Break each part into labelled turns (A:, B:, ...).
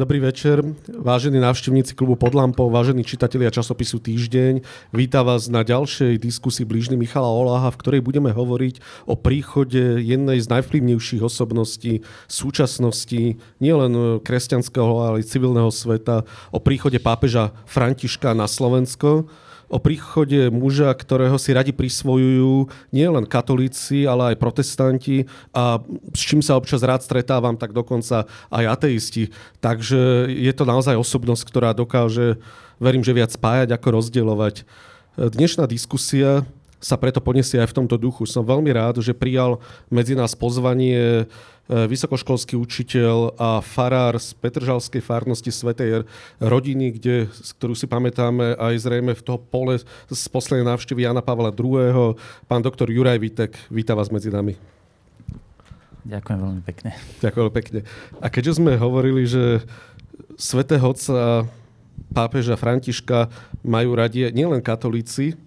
A: Dobrý večer, vážení návštevníci klubu pod lampou, vážení čitatelia časopisu Týždeň. Vítam vás na ďalšej diskusii blížny Michala Oláha, v ktorej budeme hovoriť o príchode jednej z najvplyvnejších osobností súčasnosti, nielen kresťanského, ale aj civilného sveta, o príchode pápeža Františka na Slovensko o príchode muža, ktorého si radi prisvojujú nielen katolíci, ale aj protestanti a s čím sa občas rád stretávam, tak dokonca aj ateisti. Takže je to naozaj osobnosť, ktorá dokáže, verím, že viac spájať ako rozdielovať. Dnešná diskusia sa preto poniesie aj v tomto duchu. Som veľmi rád, že prijal medzi nás pozvanie E, vysokoškolský učiteľ a farár z Petržalskej farnosti Svetej rodiny, kde, ktorú si pamätáme aj zrejme v toho pole z poslednej návštevy Jana Pavla II. Pán doktor Juraj Vitek, víta vás medzi nami.
B: Ďakujem veľmi pekne.
A: Ďakujem veľmi pekne. A keďže sme hovorili, že svätého otca pápeža Františka majú radi nielen katolíci,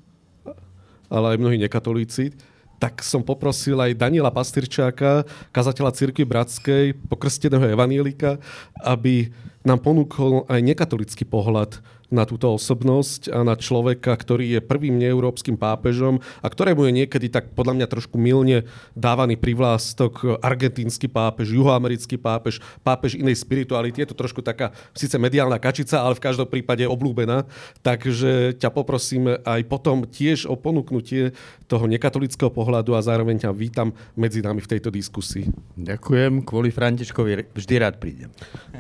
A: ale aj mnohí nekatolíci, tak som poprosil aj Daniela Pastyrčáka, kazateľa Cirkvi Bratskej, pokrsteného evanielika, aby nám ponúkol aj nekatolický pohľad na túto osobnosť a na človeka, ktorý je prvým neeurópskym pápežom a ktorému je niekedy tak podľa mňa trošku milne dávaný privlástok argentínsky pápež, juhoamerický pápež, pápež inej spirituality. Je to trošku taká síce mediálna kačica, ale v každom prípade oblúbená. Takže ťa poprosím aj potom tiež o ponúknutie toho nekatolického pohľadu a zároveň ťa vítam medzi nami v tejto diskusii.
C: Ďakujem, kvôli Františkovi vždy rád prídem.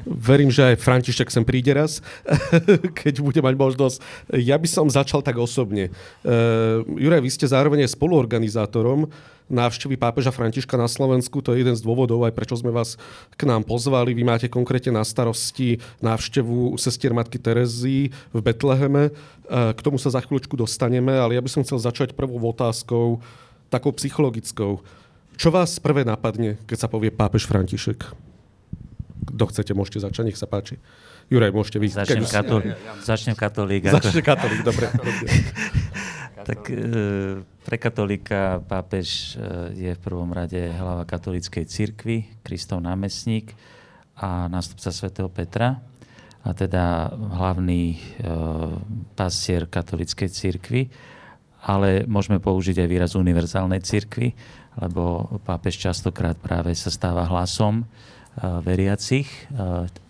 A: Verím, že aj František sem príde raz, keď bude mať možnosť. Ja by som začal tak osobne. Uh, Juraj, vy ste zároveň spoluorganizátorom návštevy pápeža Františka na Slovensku. To je jeden z dôvodov, aj prečo sme vás k nám pozvali. Vy máte konkrétne na starosti návštevu sestier matky Terezy v Betleheme. K tomu sa za chvíľočku dostaneme, ale ja by som chcel začať prvou otázkou, takou psychologickou. Čo vás prvé napadne, keď sa povie pápež František? Kto chcete, môžete začať, nech sa páči. Juraj, môžete vy.
B: Začnem, katol- začnem katolík.
A: Začne katolík, dobre.
B: tak e, pre katolíka pápež e, je v prvom rade hlava katolíckej cirkvi, Kristov námestník a nástupca svätého Petra a teda hlavný e, pastier katolíckej cirkvi, ale môžeme použiť aj výraz univerzálnej cirkvi, lebo pápež častokrát práve sa stáva hlasom veriacich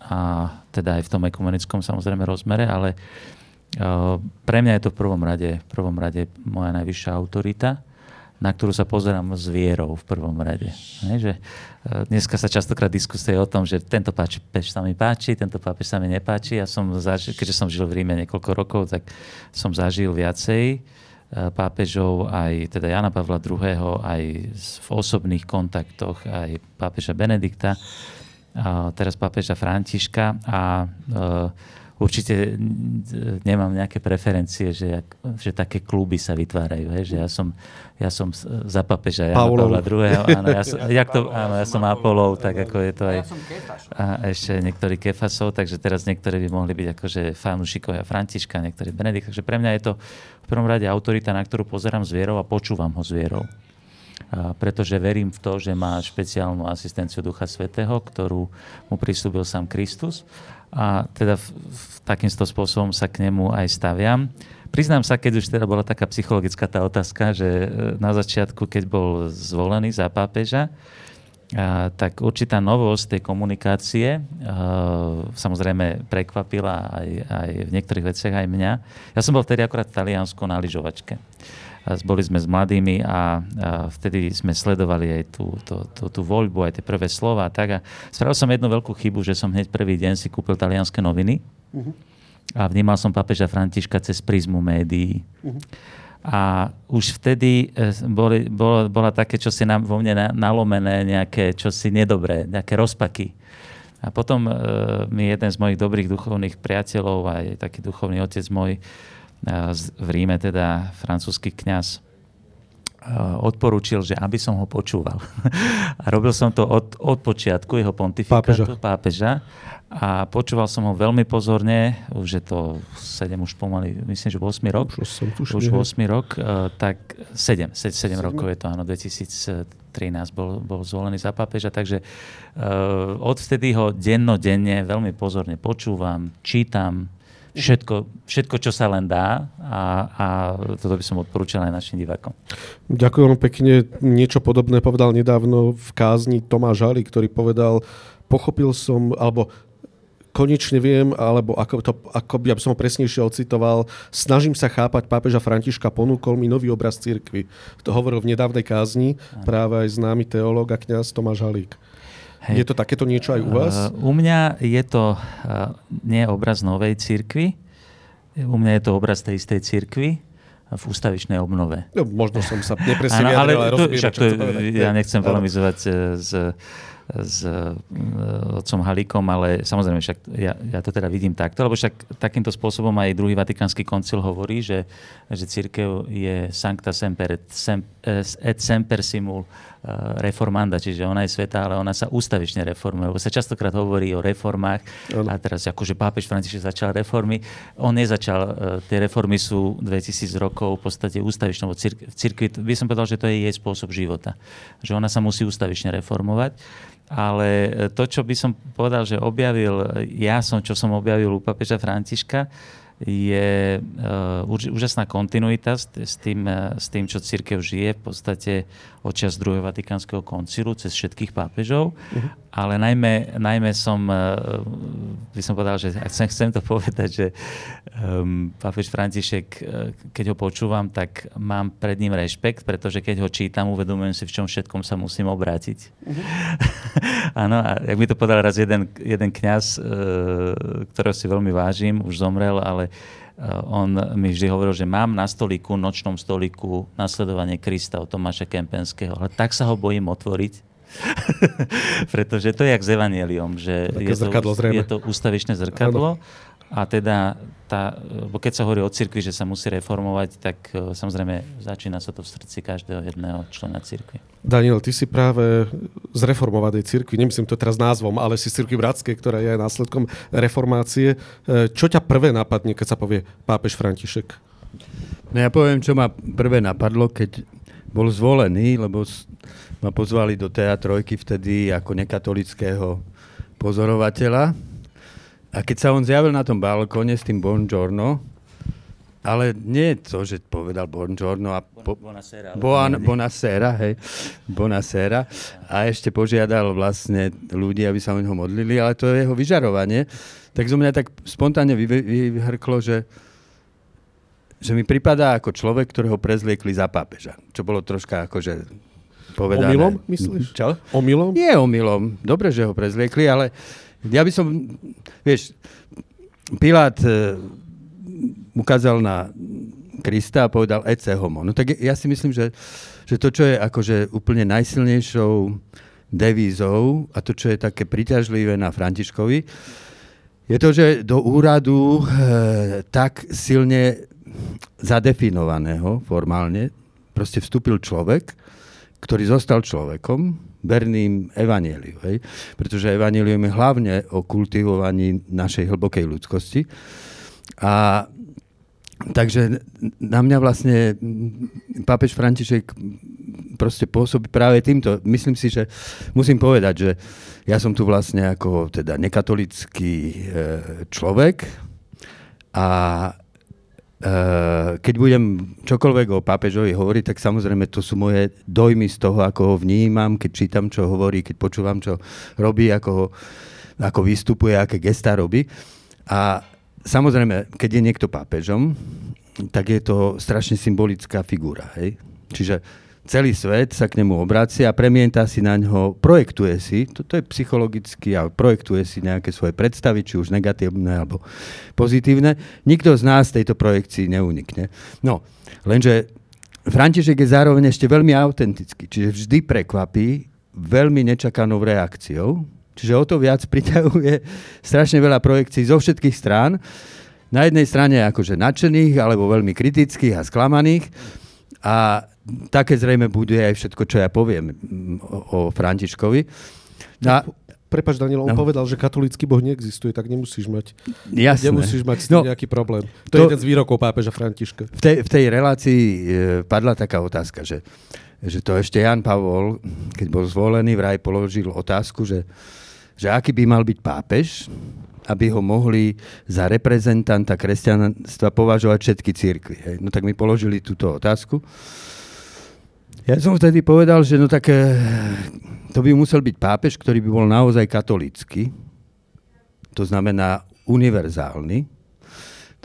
B: a teda aj v tom ekumenickom samozrejme rozmere, ale pre mňa je to v prvom rade, v prvom rade moja najvyššia autorita, na ktorú sa pozerám s vierou v prvom rade. Že dneska sa častokrát diskusuje o tom, že tento pápež sa mi páči, tento pápež sa mi nepáči. Ja som zažil, keďže som žil v Ríme niekoľko rokov, tak som zažil viacej pápežov, aj teda Jana Pavla II., aj v osobných kontaktoch, aj pápeža Benedikta, a teraz pápeža Františka a určite nemám nejaké preferencie, že, že také kluby sa vytvárajú. Hej, že ja som, ja som za papeža Jana Pavla II. Áno, ja som, jak to, áno, ja som Apolov, tak ako je to aj... A ešte niektorí Kefasov, takže teraz niektorí by mohli byť akože fanúšikovia Františka, niektorí Benedikt. Takže pre mňa je to v prvom rade autorita, na ktorú pozerám s vierou a počúvam ho s vierou. A pretože verím v to, že má špeciálnu asistenciu Ducha Svetého, ktorú mu prislúbil sám Kristus a teda v, v, takýmto spôsobom sa k nemu aj staviam. Priznám sa, keď už teda bola taká psychologická tá otázka, že e, na začiatku, keď bol zvolený za pápeža, tak určitá novosť tej komunikácie samozrejme prekvapila aj, aj v niektorých veciach aj mňa. Ja som bol vtedy akorát v Taliansku na lyžovačke boli sme s mladými a, vtedy sme sledovali aj tú, tú, tú, tú voľbu, aj tie prvé slova tak. A spravil som jednu veľkú chybu, že som hneď prvý deň si kúpil talianské noviny uh-huh. a vnímal som papeža Františka cez prízmu médií. Uh-huh. A už vtedy e, boli, bolo, bola také, čo si na, vo mne nalomené, nejaké čosi nedobré, nejaké rozpaky. A potom e, mi jeden z mojich dobrých duchovných priateľov, aj taký duchovný otec môj, v Ríme teda francúzsky kňaz odporúčil, že aby som ho počúval. A robil som to od, od počiatku jeho pontifikátu, pápeža. pápeža. A počúval som ho veľmi pozorne, už je to 7, už pomaly, myslím, že 8 rok.
A: Už, som tuším,
B: už 8 rok, uh, tak 7, 7, 7 rokov je to, áno, 2013 bol, bol zvolený za pápeža, takže uh, odvtedy ho dennodenne veľmi pozorne počúvam, čítam, všetko, všetko, čo sa len dá a, a toto by som odporúčal aj našim divákom.
A: Ďakujem pekne. Niečo podobné povedal nedávno v kázni Tomáš Hali, ktorý povedal, pochopil som, alebo konečne viem, alebo ako, to, ako by, aby som ho presnejšie ocitoval, snažím sa chápať pápeža Františka, ponúkol mi nový obraz cirkvi. To hovoril v nedávnej kázni práve aj známy teológ a kňaz Tomáš Halík. Hej. Je to takéto niečo aj u vás?
B: Uh, u mňa je to uh, nie obraz novej cirkvi, u mňa je to obraz tej istej cirkvi v ústavičnej obnove.
A: No, možno som sa nepresne vyjadril, ale, ale rozumiem,
B: však to, ja nechcem polemizovať s s otcom Halíkom, ale samozrejme však ja, ja to teda vidím takto, lebo však takýmto spôsobom aj druhý vatikánsky koncil hovorí, že, že církev je sancta semper et, sem, et semper simul reformanda, čiže ona je sveta, ale ona sa ústavične reformuje. Lebo sa častokrát hovorí o reformách ano. a teraz akože pápež František začal reformy. On nezačal, uh, tie reformy sú 2000 rokov v podstate ústavičnou v cirkvi. By som povedal, že to je jej spôsob života. Že ona sa musí ústavične reformovať. Ale e, to, čo by som povedal, že objavil, ja som, čo som objavil u papeža Františka, je uh, úžasná kontinuita s, s, tým, s tým, čo církev žije v podstate od čas druhého vatikánskeho koncilu cez všetkých pápežov. Uh-huh. Ale najmä, najmä som, uh, by som povedal, že chcem, chcem to povedať, že um, pápež František, uh, keď ho počúvam, tak mám pred ním rešpekt, pretože keď ho čítam, uvedomujem si, v čom všetkom sa musím obrátiť. Uh-huh. Áno, a jak mi to povedal raz jeden, jeden kňaz, uh, ktorého si veľmi vážim, už zomrel, ale on mi vždy hovoril, že mám na stoliku, nočnom stoliku nasledovanie Krista od Tomáša Kempenského, ale tak sa ho bojím otvoriť, pretože to je jak s Evangeliom, že je to, je to ústavičné zrkadlo a teda, tá, bo keď sa hovorí o cirkvi, že sa musí reformovať, tak e, samozrejme začína sa to v srdci každého jedného člena cirkvi.
A: Daniel, ty si práve z reformovanej cirkvi, nemyslím to teraz názvom, ale si z cirkvi bratskej, ktorá je aj následkom reformácie. E, čo ťa prvé napadne, keď sa povie pápež František?
C: No ja poviem, čo ma prvé napadlo, keď bol zvolený, lebo ma pozvali do teatrojky vtedy ako nekatolického pozorovateľa a keď sa on zjavil na tom balkóne s tým Bongiorno, ale nie to, že povedal Bongiorno a... Po,
B: Bonasera.
C: Bon, bonasera, hej. Bonasera. A ešte požiadal vlastne ľudí, aby sa o neho modlili, ale to je jeho vyžarovanie. Tak zo mňa tak spontánne vyhrklo, že, že mi pripadá ako človek, ktorého prezliekli za pápeža. Čo bolo troška akože povedané.
A: Omylom, myslíš?
C: Čo?
A: Omylom?
C: Nie omylom. Dobre, že ho prezliekli, ale ja by som, vieš, Pilát e, ukázal na Krista a povedal ece homo. No tak ja si myslím, že, že to, čo je akože úplne najsilnejšou devízou a to, čo je také priťažlivé na Františkovi, je to, že do úradu e, tak silne zadefinovaného formálne proste vstúpil človek, ktorý zostal človekom, verným evaníliu. Hej? Pretože evanílium je hlavne o kultivovaní našej hlbokej ľudskosti. A takže na mňa vlastne pápež František proste pôsobí práve týmto. Myslím si, že musím povedať, že ja som tu vlastne ako teda nekatolický e, človek a keď budem čokoľvek o pápežovi hovoriť, tak samozrejme to sú moje dojmy z toho, ako ho vnímam, keď čítam, čo hovorí, keď počúvam, čo robí, ako, ho, ako vystupuje, aké gestá robí. A samozrejme, keď je niekto pápežom, tak je to strašne symbolická figúra. Hej? Čiže celý svet sa k nemu obracia premienta si na ňo, projektuje si, toto je psychologicky a projektuje si nejaké svoje predstavy, či už negatívne alebo pozitívne. Nikto z nás tejto projekcii neunikne. No, lenže František je zároveň ešte veľmi autentický, čiže vždy prekvapí veľmi nečakanou reakciou, čiže o to viac priťahuje strašne veľa projekcií zo všetkých strán. Na jednej strane akože nadšených alebo veľmi kritických a sklamaných, A také zrejme bude aj všetko, čo ja poviem o, o Františkovi.
A: No, Prepač, Daniel, on no. povedal, že katolícky boh neexistuje, tak nemusíš mať,
C: Jasné.
A: nemusíš mať no, nejaký problém. To, to je jeden z výrokov pápeža Františka.
C: V tej, v tej relácii e, padla taká otázka, že, že to ešte Jan Pavol, keď bol zvolený, vraj položil otázku, že, že aký by mal byť pápež, aby ho mohli za reprezentanta kresťanstva považovať všetky církvy. Hej. No tak mi položili túto otázku. Ja som vtedy povedal, že no tak eh, to by musel byť pápež, ktorý by bol naozaj katolícky. To znamená univerzálny.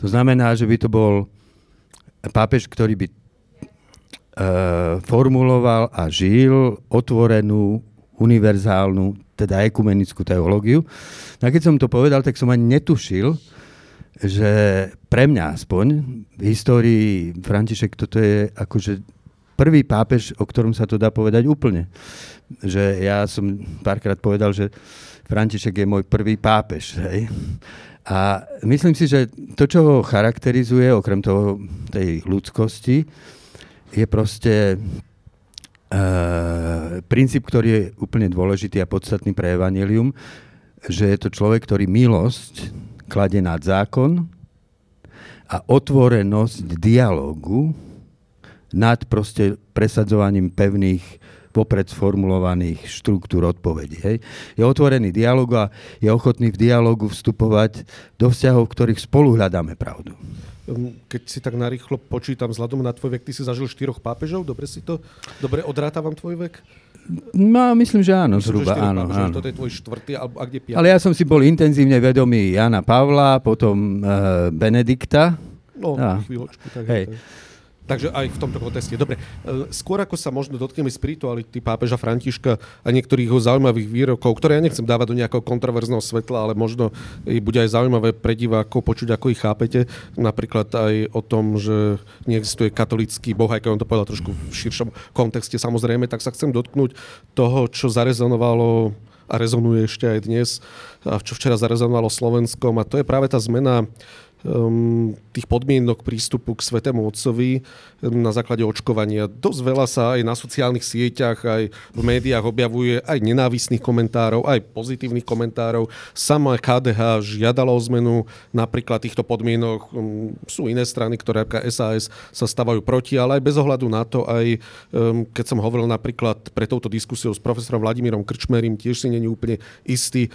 C: To znamená, že by to bol pápež, ktorý by e, formuloval a žil otvorenú, univerzálnu, teda ekumenickú teológiu. No a keď som to povedal, tak som ani netušil, že pre mňa aspoň v histórii František toto je akože prvý pápež, o ktorom sa to dá povedať úplne. Že ja som párkrát povedal, že František je môj prvý pápež. Hej? A myslím si, že to, čo ho charakterizuje, okrem toho, tej ľudskosti, je proste Uh, princíp, ktorý je úplne dôležitý a podstatný pre Evangelium, že je to človek, ktorý milosť klade nad zákon a otvorenosť dialogu nad proste presadzovaním pevných vopred sformulovaných štruktúr odpovedí. Hej. Je otvorený dialog a je ochotný v dialogu vstupovať do vzťahov, v ktorých spolu hľadáme pravdu.
A: Hm, keď si tak narýchlo počítam vzhľadom na tvoj vek, ty si zažil štyroch pápežov, dobre si to, dobre odrátavam tvoj vek?
C: No, myslím, že áno, myslím, zhruba, že áno,
A: pápežov,
C: áno.
A: Toto je tvoj štvrtý, alebo a kde piatý?
C: Ale ja som si bol intenzívne vedomý Jana Pavla, potom uh, Benedikta.
A: No, a, chvíľočku. Tak hej. Je to. Takže aj v tomto kontexte. Dobre, e, skôr ako sa možno dotkneme spirituality pápeža Františka a niektorých jeho zaujímavých výrokov, ktoré ja nechcem dávať do nejakého kontroverzného svetla, ale možno bude aj zaujímavé pre divákov počuť, ako ich chápete. Napríklad aj o tom, že neexistuje katolický boh, aj keď on to povedal trošku v širšom kontexte samozrejme, tak sa chcem dotknúť toho, čo zarezonovalo a rezonuje ešte aj dnes, a čo včera zarezonovalo Slovenskom a to je práve tá zmena tých podmienok prístupu k Svetému Otcovi na základe očkovania. Dosť veľa sa aj na sociálnych sieťach, aj v médiách objavuje aj nenávisných komentárov, aj pozitívnych komentárov. Sama KDH žiadala o zmenu napríklad týchto podmienok. Um, sú iné strany, ktoré ako SAS sa stávajú proti, ale aj bez ohľadu na to, aj keď som hovoril napríklad pre touto diskusiou s profesorom Vladimírom Krčmerim, tiež si není úplne istý,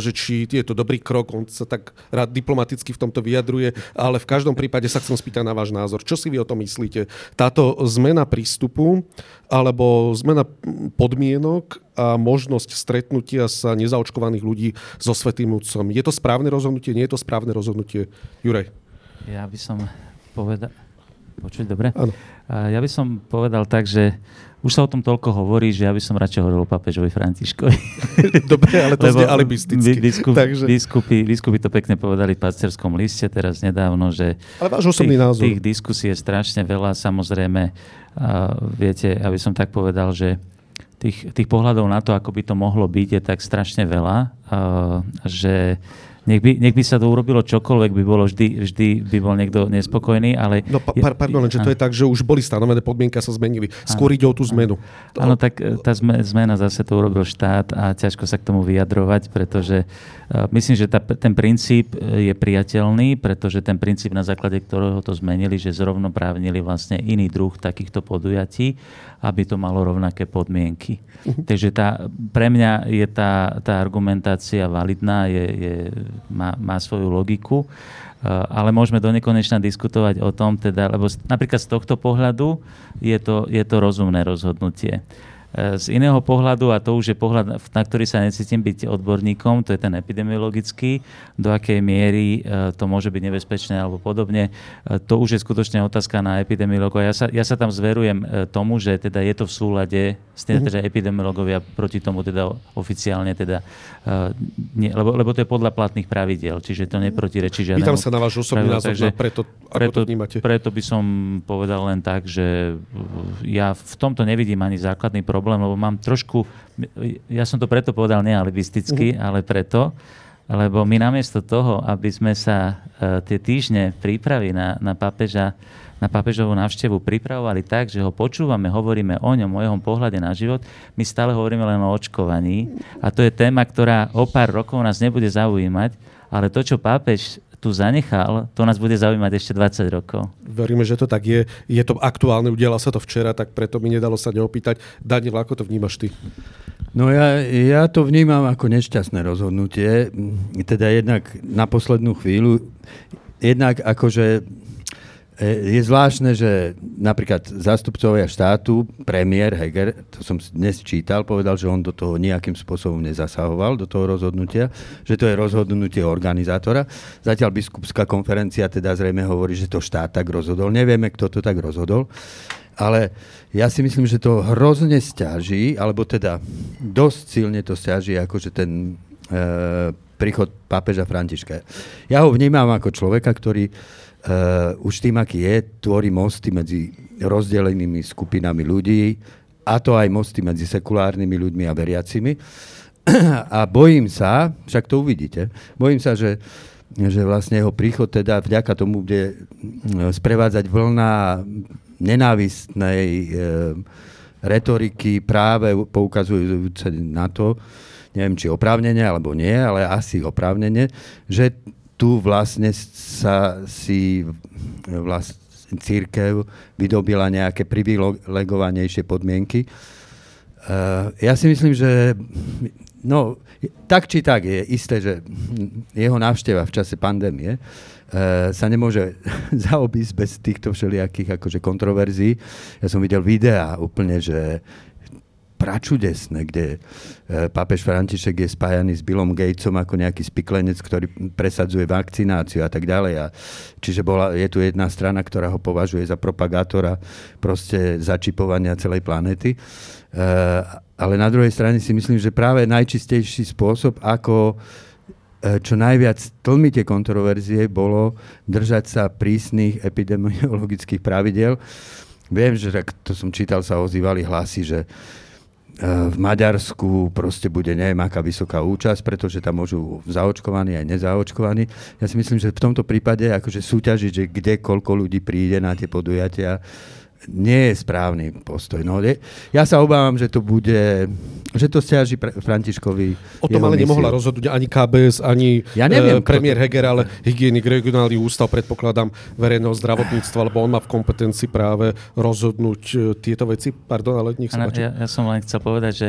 A: že či je to dobrý krok. On sa tak rád diplomaticky v tomto vyjadruje, ale v každom prípade sa chcem spýtať na váš názor. Čo si vy o tom myslíte? Táto zmena prístupu alebo zmena podmienok a možnosť stretnutia sa nezaočkovaných ľudí so Svetým Otcom. Je to správne rozhodnutie? Nie je to správne rozhodnutie? Juraj.
B: Ja by som povedal... Počuť, dobre?
A: Áno.
B: Ja by som povedal tak, že už sa o tom toľko hovorí, že ja by som radšej hovoril o papežovi Františkovi.
A: Dobre, ale to znie alibisticky.
B: Biskup, takže... biskupy, biskupy to pekne povedali v pasterskom liste teraz nedávno, že
A: ale váš osobný
B: tých,
A: názor.
B: tých diskusí je strašne veľa. Samozrejme, a viete, aby som tak povedal, že tých, tých pohľadov na to, ako by to mohlo byť, je tak strašne veľa, a, že nech by, nech by sa to urobilo čokoľvek, by bolo vždy, vždy by bol niekto nespokojný, ale...
A: No pa, pardon, že to je tak, že už boli stanovené podmienky a sa zmenili. Skôr ide o tú zmenu.
B: Áno, tak e, tá zmena zase to urobil štát a ťažko sa k tomu vyjadrovať, pretože uh, myslím, že tá, ten princíp e, je priateľný, pretože ten princíp, na základe ktorého to zmenili, že zrovnoprávnili vlastne iný druh takýchto podujatí, aby to malo rovnaké podmienky. Uh-huh. Takže tá, pre mňa je tá, tá argumentácia validná, je, je má, má svoju logiku, eh, ale môžeme do nekonečna diskutovať o tom, teda, lebo napríklad z tohto pohľadu je to, je to rozumné rozhodnutie. E, z iného pohľadu, a to už je pohľad, na ktorý sa necítim byť odborníkom, to je ten epidemiologický, do akej miery e, to môže byť nebezpečné alebo podobne, e, to už je skutočne otázka na epidemiologov. Ja sa, ja sa tam zverujem tomu, že teda je to v súlade teda epidemiologovia proti tomu teda oficiálne teda, nie, lebo, lebo to je podľa platných pravidiel, čiže to neprotirečí žiadnemu.
A: Pýtam sa na váš osobný názor, takže, preto, ako
B: preto,
A: to vnímate.
B: Preto by som povedal len tak, že ja v tomto nevidím ani základný problém, problém, lebo mám trošku, ja som to preto povedal nealibisticky, uh-huh. ale preto, lebo my namiesto toho, aby sme sa uh, tie týždne prípravy na, na papeža na pápežovú návštevu pripravovali tak, že ho počúvame, hovoríme o ňom, o jeho pohľade na život, my stále hovoríme len o očkovaní. A to je téma, ktorá o pár rokov nás nebude zaujímať, ale to, čo pápež tu zanechal, to nás bude zaujímať ešte 20 rokov.
A: Veríme, že to tak je. Je to aktuálne, udiala sa to včera, tak preto mi nedalo sa neopýtať. Daniel, ako to vnímaš ty?
C: No ja, ja to vnímam ako nešťastné rozhodnutie. Teda jednak na poslednú chvíľu, jednak akože je zvláštne, že napríklad zástupcovia štátu, premiér Heger, to som dnes čítal, povedal, že on do toho nejakým spôsobom nezasahoval, do toho rozhodnutia, že to je rozhodnutie organizátora. Zatiaľ biskupská konferencia teda zrejme hovorí, že to štát tak rozhodol. Nevieme, kto to tak rozhodol. Ale ja si myslím, že to hrozne stiaží, alebo teda dosť silne to stiaží, akože ten e, príchod pápeža Františka. Ja ho vnímam ako človeka, ktorý už tým, aký je, tvorí mosty medzi rozdelenými skupinami ľudí, a to aj mosty medzi sekulárnymi ľuďmi a veriacimi. A bojím sa, však to uvidíte, bojím sa, že, že vlastne jeho príchod teda vďaka tomu bude eh, sprevádzať vlna nenávistnej e, retoriky práve poukazujúce na to, neviem, či oprávnene alebo nie, ale asi oprávnene, že tu vlastne sa si vlastne církev vydobila nejaké privilegovanejšie podmienky. Uh, ja si myslím, že no, tak či tak je isté, že jeho návšteva v čase pandémie uh, sa nemôže zaobísť bez týchto všelijakých akože kontroverzií. Ja som videl videá úplne, že pračudesné, kde e, pápež František je spájaný s Billom Gatesom ako nejaký spiklenec, ktorý presadzuje vakcináciu a tak ďalej. A čiže bola, je tu jedna strana, ktorá ho považuje za propagátora proste začipovania celej planety. E, ale na druhej strane si myslím, že práve najčistejší spôsob, ako e, čo najviac tlmiť tie kontroverzie, bolo držať sa prísnych epidemiologických pravidel. Viem, že to som čítal, sa ozývali hlasy, že Eh, v Maďarsku proste bude neviem aká vysoká účasť, pretože tam môžu zaočkovaní aj nezaočkovaní. Ja si myslím, že v tomto prípade akože súťažiť, že kde koľko ľudí príde na tie podujatia, nie je správny postoj. No, ja sa obávam, že to bude, že to stiaží pre, Františkovi.
A: O tom ale misiu. nemohla rozhodnúť ani KBS, ani
C: ja neviem,
A: e, premiér to... Heger, ale hygienik regionálny ústav, predpokladám, verejného zdravotníctva, lebo on má v kompetencii práve rozhodnúť e, tieto veci. Pardon, ale nech sa
B: ja, ja som len chcel povedať, že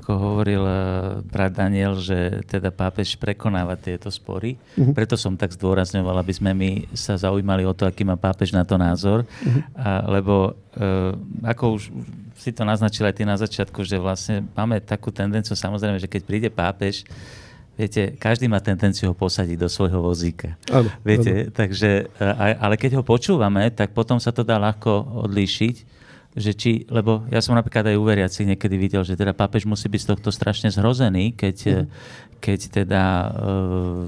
B: ako hovoril uh, brat Daniel, že teda pápež prekonáva tieto spory. Uh-huh. Preto som tak zdôrazňoval, aby sme my sa zaujímali o to, aký má pápež na to názor, uh-huh. a, lebo uh, ako už si to naznačil aj ty na začiatku, že vlastne máme takú tendenciu, samozrejme, že keď príde pápež, viete, každý má tendenciu ho posadiť do svojho vozíka.
A: Áno,
B: viete,
A: áno.
B: takže, ale keď ho počúvame, tak potom sa to dá ľahko odlíšiť, že či, lebo ja som napríklad aj u veriacich niekedy videl, že teda pápež musí byť z tohto strašne zhrozený, keď, mm. keď teda uh,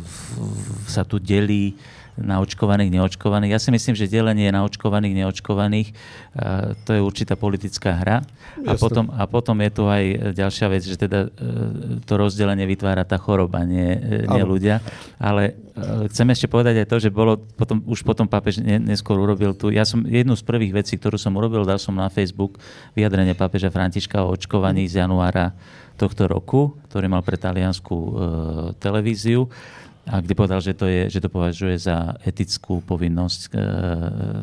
B: sa tu delí na očkovaných, neočkovaných. Ja si myslím, že delenie na očkovaných, neočkovaných, uh, to je určitá politická hra. A potom, a potom je tu aj ďalšia vec, že teda uh, to rozdelenie vytvára tá choroba, nie, nie ľudia. Ale chcem ešte povedať aj to, že bolo potom, už potom pápež neskôr urobil tu. Ja som jednu z prvých vecí, ktorú som urobil, dal som na Facebook vyjadrenie pápeža Františka o očkovaní z januára tohto roku, ktorý mal pre taliansku uh, televíziu a kde povedal, že to, je, že to považuje za etickú povinnosť e,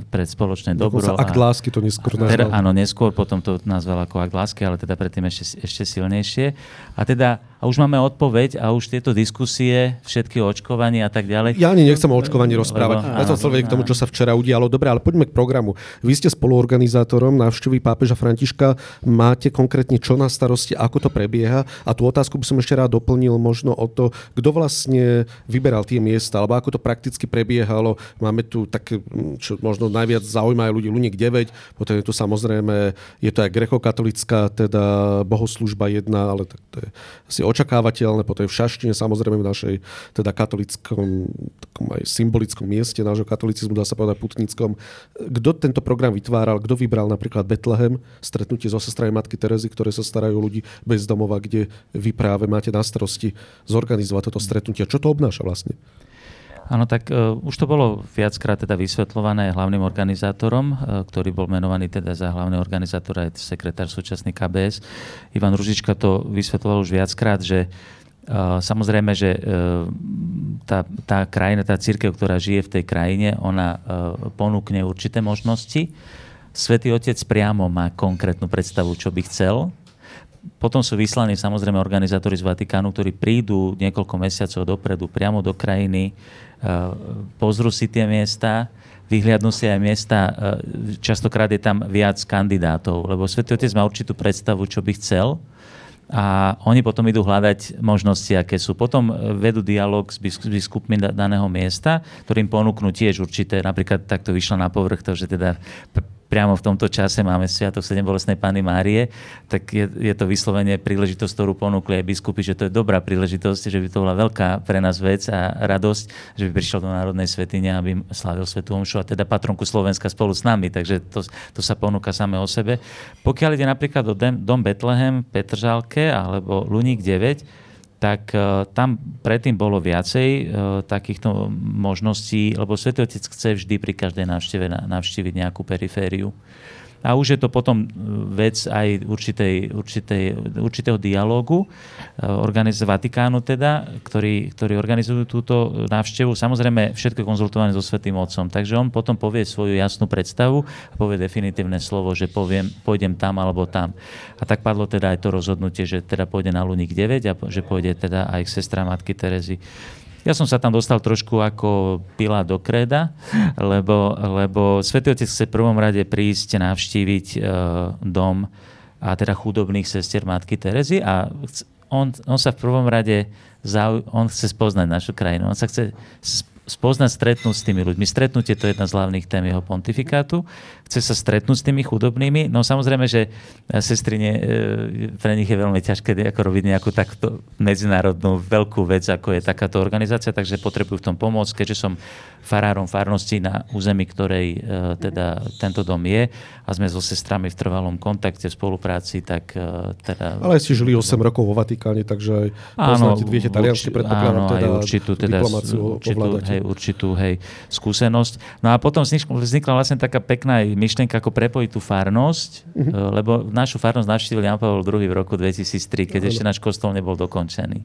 B: pre spoločné dobro.
A: Dokonca akt lásky to neskôr nazval.
B: Teda, áno, neskôr potom to nazval ako akt lásky, ale teda predtým ešte, ešte silnejšie. A teda a už máme odpoveď a už tieto diskusie, všetky očkovanie a tak ďalej.
A: Ja ani nechcem o očkovaní rozprávať. Lebo, ja som chcel vedieť k tomu, čo sa včera udialo. Dobre, ale poďme k programu. Vy ste spoluorganizátorom návštevy pápeža Františka. Máte konkrétne čo na starosti, ako to prebieha? A tú otázku by som ešte rád doplnil možno o to, kto vlastne vyberal tie miesta, alebo ako to prakticky prebiehalo. Máme tu také, čo možno najviac zaujímajú ľudí, Luník 9, potom je tu samozrejme, je to aj grekokatolická, teda bohoslužba jedna, ale tak to je asi očakávateľné, potom je v Šaštine, samozrejme v našej teda katolickom, takom aj symbolickom mieste nášho katolicizmu, dá sa povedať putnickom. Kto tento program vytváral, kto vybral napríklad Betlehem, stretnutie so sestrami Matky Terezy, ktoré sa starajú o ľudí bez domova, kde vy práve máte na starosti zorganizovať toto stretnutie. Čo to obnáša vlastne?
B: Áno, tak uh, už to bolo viackrát teda vysvetľované hlavným organizátorom, uh, ktorý bol menovaný teda za hlavného organizátora, je sekretár súčasný KBS. Ivan Ružička to vysvetľoval už viackrát, že uh, samozrejme, že tá, tá krajina, tá církev, ktorá žije v tej krajine, ona ponúkne určité možnosti. Svetý Otec priamo má konkrétnu predstavu, čo by chcel, potom sú vyslaní samozrejme organizátori z Vatikánu, ktorí prídu niekoľko mesiacov dopredu priamo do krajiny, pozrú si tie miesta, vyhliadnú si aj miesta, častokrát je tam viac kandidátov, lebo Svetý Otec má určitú predstavu, čo by chcel a oni potom idú hľadať možnosti, aké sú. Potom vedú dialog s biskupmi daného miesta, ktorým ponúknú tiež určité, napríklad takto vyšlo na povrch to, že teda priamo v tomto čase máme Sviatok 7 bolestnej Pany Márie, tak je, je to vyslovene príležitosť, ktorú ponúkli aj biskupy, že to je dobrá príležitosť, že by to bola veľká pre nás vec a radosť, že by prišiel do Národnej svetine, aby slávil Svetu Omšu a teda patronku Slovenska spolu s nami, takže to, to sa ponúka samé o sebe. Pokiaľ ide napríklad o Dom Betlehem, Petržalke alebo Luník 9, tak uh, tam predtým bolo viacej uh, takýchto možností, lebo Svetý Otec chce vždy pri každej návšteve navštíviť nejakú perifériu. A už je to potom e, vec aj určitej, určitej, určitého dialógu organiz Vatikánu teda, ktorí, ktorí organizujú túto návštevu. Samozrejme, všetko konzultované so Svetým Otcom. Takže on potom povie svoju jasnú predstavu a povie definitívne slovo, že poviem, pôjdem tam alebo tam. A tak padlo teda aj to rozhodnutie, že teda pôjde na Luník 9 a že pôjde teda aj k sestra Matky Terezy. Ja som sa tam dostal trošku ako pila do kreda, lebo, lebo Svetý Otec chce prvom rade prísť navštíviť uh, dom a teda chudobných sestier Matky Terezy a on, on sa v prvom rade zau, on chce spoznať našu krajinu. On sa chce spoznať, stretnúť s tými ľuďmi. Stretnutie to je jedna z hlavných tém jeho pontifikátu. Chce sa stretnúť s tými chudobnými. No samozrejme, že e, sestry nie, e, pre nich je veľmi ťažké ako robiť nejakú takto medzinárodnú veľkú vec, ako je takáto organizácia, takže potrebujú v tom pomôcť. Keďže som farárom farnosti na území, ktorej e, teda tento dom je a sme so sestrami v trvalom kontakte, v spolupráci, tak teda...
A: Ale ste žili 8 rokov vo Vatikáne, takže poznáte, áno, viete taliansky predpokladám, teda, určitú, teda,
B: určitú, hej, určitú hej, skúsenosť. No a potom vznikla vlastne taká pekná myšlienka, ako prepojiť tú farnosť, uh-huh. lebo našu farnosť navštívil Jan Pavel II v roku 2003, keď uh-huh. ešte náš kostol nebol dokončený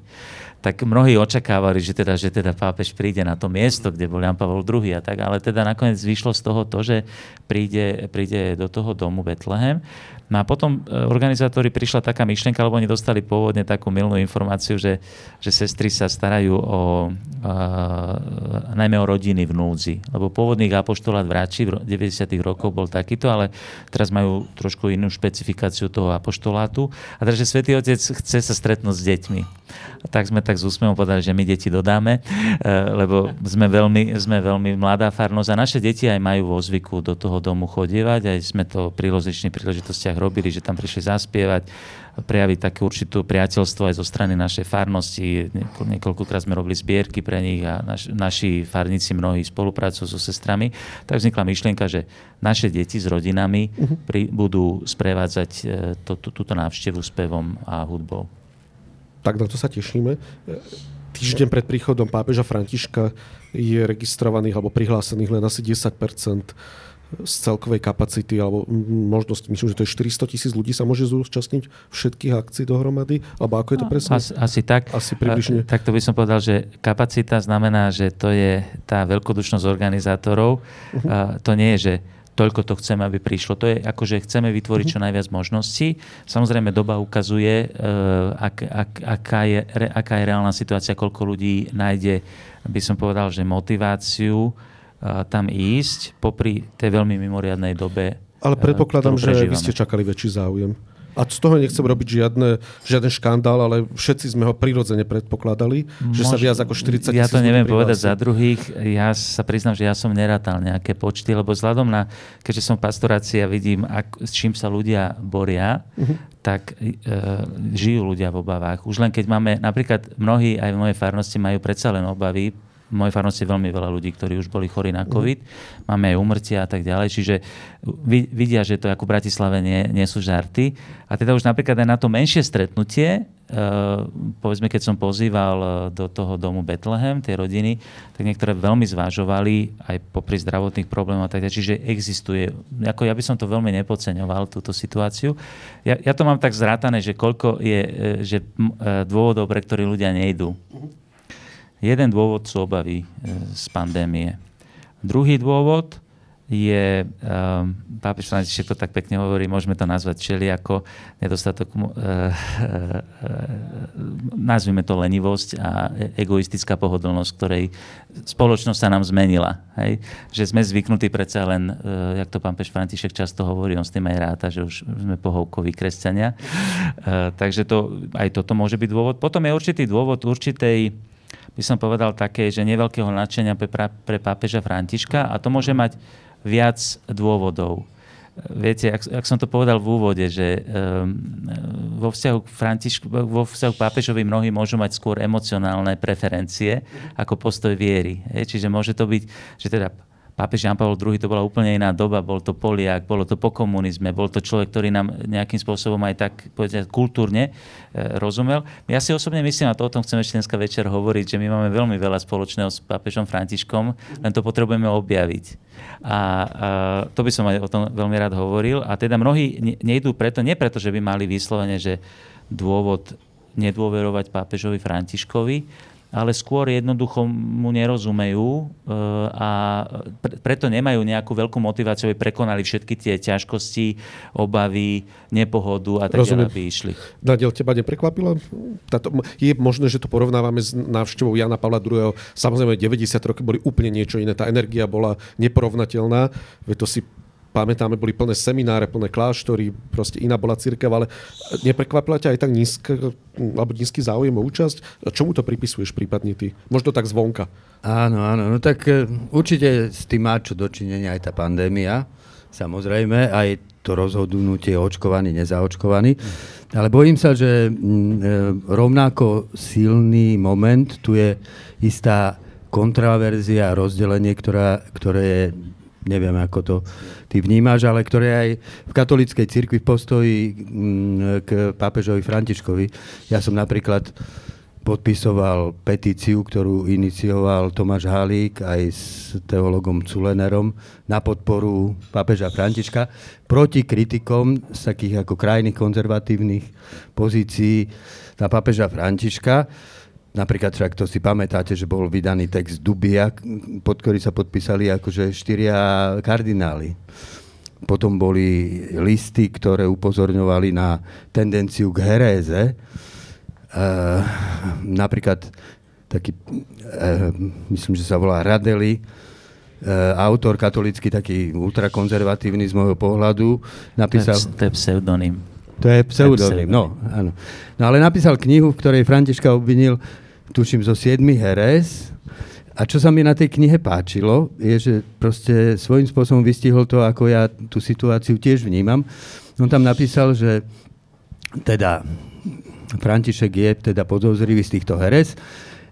B: tak mnohí očakávali, že teda, že teda pápež príde na to miesto, kde bol Jan Pavel II a tak, ale teda nakoniec vyšlo z toho to, že príde, príde do toho domu Betlehem. No a potom e, organizátori prišla taká myšlienka, lebo oni dostali pôvodne takú milnú informáciu, že, že sestry sa starajú o, a, najmä o rodiny v núdzi. Lebo pôvodný apoštolát v v 90. rokoch bol takýto, ale teraz majú trošku inú špecifikáciu toho apoštolátu. A takže Svetý Otec chce sa stretnúť s deťmi. Tak sme tak z úsmevom povedali, že my deti dodáme, e, lebo sme veľmi, sme veľmi mladá farnosť a naše deti aj majú vo zvyku do toho domu chodievať, aj sme to pri rozličných príležitostiach robili, že tam prišli zaspievať, prejaviť také určitú priateľstvo aj zo strany našej farnosti. Niekoľkokrát sme robili zbierky pre nich a naš, naši farníci mnohí spolupracujú so sestrami. Tak vznikla myšlienka, že naše deti s rodinami uh-huh. pri, budú sprevádzať to, to, túto návštevu spevom a hudbou.
A: Tak na to sa tešíme. Týždeň pred príchodom pápeža Františka je registrovaných alebo prihlásených len asi 10 z celkovej kapacity, alebo možnosť, myslím, že to je 400 tisíc ľudí sa môže zúčastniť všetkých akcií dohromady, alebo ako je to presne?
B: Asi, asi tak.
A: Asi približne.
B: Tak to by som povedal, že kapacita znamená, že to je tá veľkodušnosť organizátorov. Uh-huh. To nie je, že toľko to chceme, aby prišlo. To je ako, že chceme vytvoriť čo mhm. najviac možností. Samozrejme, doba ukazuje, uh, ak, ak, aká, je, aká je reálna situácia, koľko ľudí nájde, by som povedal, že motiváciu tam ísť popri tej veľmi mimoriadnej dobe.
A: Ale predpokladám, že vy ste čakali väčší záujem. A z toho nechcem robiť žiadne, žiaden škandál, ale všetci sme ho prirodzene predpokladali, Mož, že sa viac ako 40
B: Ja to neviem povedať za druhých. Ja sa priznám, že ja som nerátal nejaké počty, lebo vzhľadom na, keďže som pastorácia, vidím, ak, s čím sa ľudia boria, uh-huh. tak e, žijú ľudia v obavách. Už len keď máme, napríklad mnohí aj v mojej farnosti majú predsa len obavy v mojej farnosti je veľmi veľa ľudí, ktorí už boli chorí na mhm. COVID. Máme aj umrtia a tak ďalej. Čiže vidia, že to ako v Bratislave nie, nie sú žarty. A teda už napríklad aj na to menšie stretnutie povedzme, keď som pozýval do toho domu Betlehem, tie rodiny, tak niektoré veľmi zvážovali aj popri zdravotných problémov. Tak, čiže existuje, ako ja by som to veľmi nepodceňoval, túto situáciu. Ja, ja to mám tak zrátané, že koľko je že dôvodov, pre ktorých ľudia nejdú. Jeden dôvod sú obavy z pandémie. Druhý dôvod je, um, pápež František to tak pekne hovorí, môžeme to nazvať čeli ako nedostatok, uh, uh, nazvime to lenivosť a egoistická pohodlnosť, ktorej spoločnosť sa nám zmenila. Hej? Že sme zvyknutí predsa len, uh, jak to pán Peš František často hovorí, on s tým aj ráta, že už sme pohovkoví kresťania. Uh, takže to, aj toto môže byť dôvod. Potom je určitý dôvod určitej by som povedal také, že neveľkého nadšenia pre, pre pápeža Františka a to môže mať viac dôvodov. Viete, ak, ak som to povedal v úvode, že um, vo vzťahu k vo vzťahu k pápežovi mnohí môžu mať skôr emocionálne preferencie ako postoj viery. Je, čiže môže to byť, že teda pápež Jan Pavel II to bola úplne iná doba, bol to Poliak, bolo to po komunizme, bol to človek, ktorý nám nejakým spôsobom aj tak povedať, kultúrne e, rozumel. Ja si osobne myslím, a to o tom chceme ešte dneska večer hovoriť, že my máme veľmi veľa spoločného s pápežom Františkom, len to potrebujeme objaviť. A, a to by som aj o tom veľmi rád hovoril. A teda mnohí nejdú preto, nie preto, že by mali vyslovene, že dôvod nedôverovať pápežovi Františkovi, ale skôr jednoducho mu nerozumejú e, a preto nemajú nejakú veľkú motiváciu, aby prekonali všetky tie ťažkosti, obavy, nepohodu a tak ďalej, aby išli.
A: Nadiel, teba neprekvapilo? Táto, je možné, že to porovnávame s návštevou Jana Pavla II. Samozrejme, 90 roky boli úplne niečo iné. Tá energia bola neporovnateľná. Veď to si pamätáme, boli plné semináre, plné kláštory, proste iná bola církev, ale neprekvapila ťa aj tak nízky, alebo nízky záujem o účasť? Čomu to pripisuješ prípadne ty? Možno tak zvonka.
C: Áno, áno, no tak e, určite s tým má čo dočinenia aj tá pandémia, samozrejme, aj to rozhodnutie očkovaný, nezaočkovaný. Ale bojím sa, že e, rovnako silný moment, tu je istá kontraverzia a rozdelenie, ktorá, ktoré je neviem ako to ty vnímaš, ale ktoré aj v katolíckej cirkvi v postoji mm, k pápežovi Františkovi. Ja som napríklad podpisoval petíciu, ktorú inicioval Tomáš Halík aj s teologom Culenerom na podporu pápeža Františka proti kritikom z takých ako krajných konzervatívnych pozícií na pápeža Františka. Napríklad však to si pamätáte, že bol vydaný text Dubia, pod ktorý sa podpísali akože štyria kardináli. Potom boli listy, ktoré upozorňovali na tendenciu k heréze. E, napríklad taký, e, myslím, že sa volá Radeli, e, autor katolický, taký ultrakonzervatívny z môjho pohľadu, napísal...
B: To je pseudonym.
C: To je pseudonym, no, áno. No ale napísal knihu, v ktorej Františka obvinil tuším, zo 7 herez. A čo sa mi na tej knihe páčilo, je, že proste svojím spôsobom vystihol to, ako ja tú situáciu tiež vnímam. On tam napísal, že teda František je teda podozrivý z týchto herez,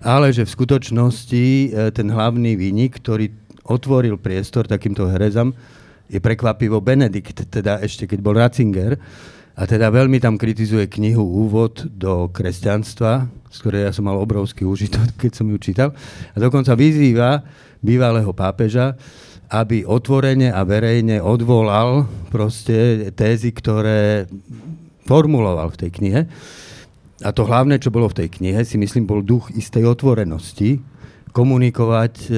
C: ale že v skutočnosti e, ten hlavný výnik, ktorý otvoril priestor takýmto herezam, je prekvapivo Benedikt, teda ešte keď bol Ratzinger. A teda veľmi tam kritizuje knihu Úvod do kresťanstva, z ktorej ja som mal obrovský užitok, keď som ju čítal. A dokonca vyzýva bývalého pápeža, aby otvorene a verejne odvolal proste tézy, ktoré formuloval v tej knihe. A to hlavné, čo bolo v tej knihe, si myslím, bol duch istej otvorenosti, komunikovať e,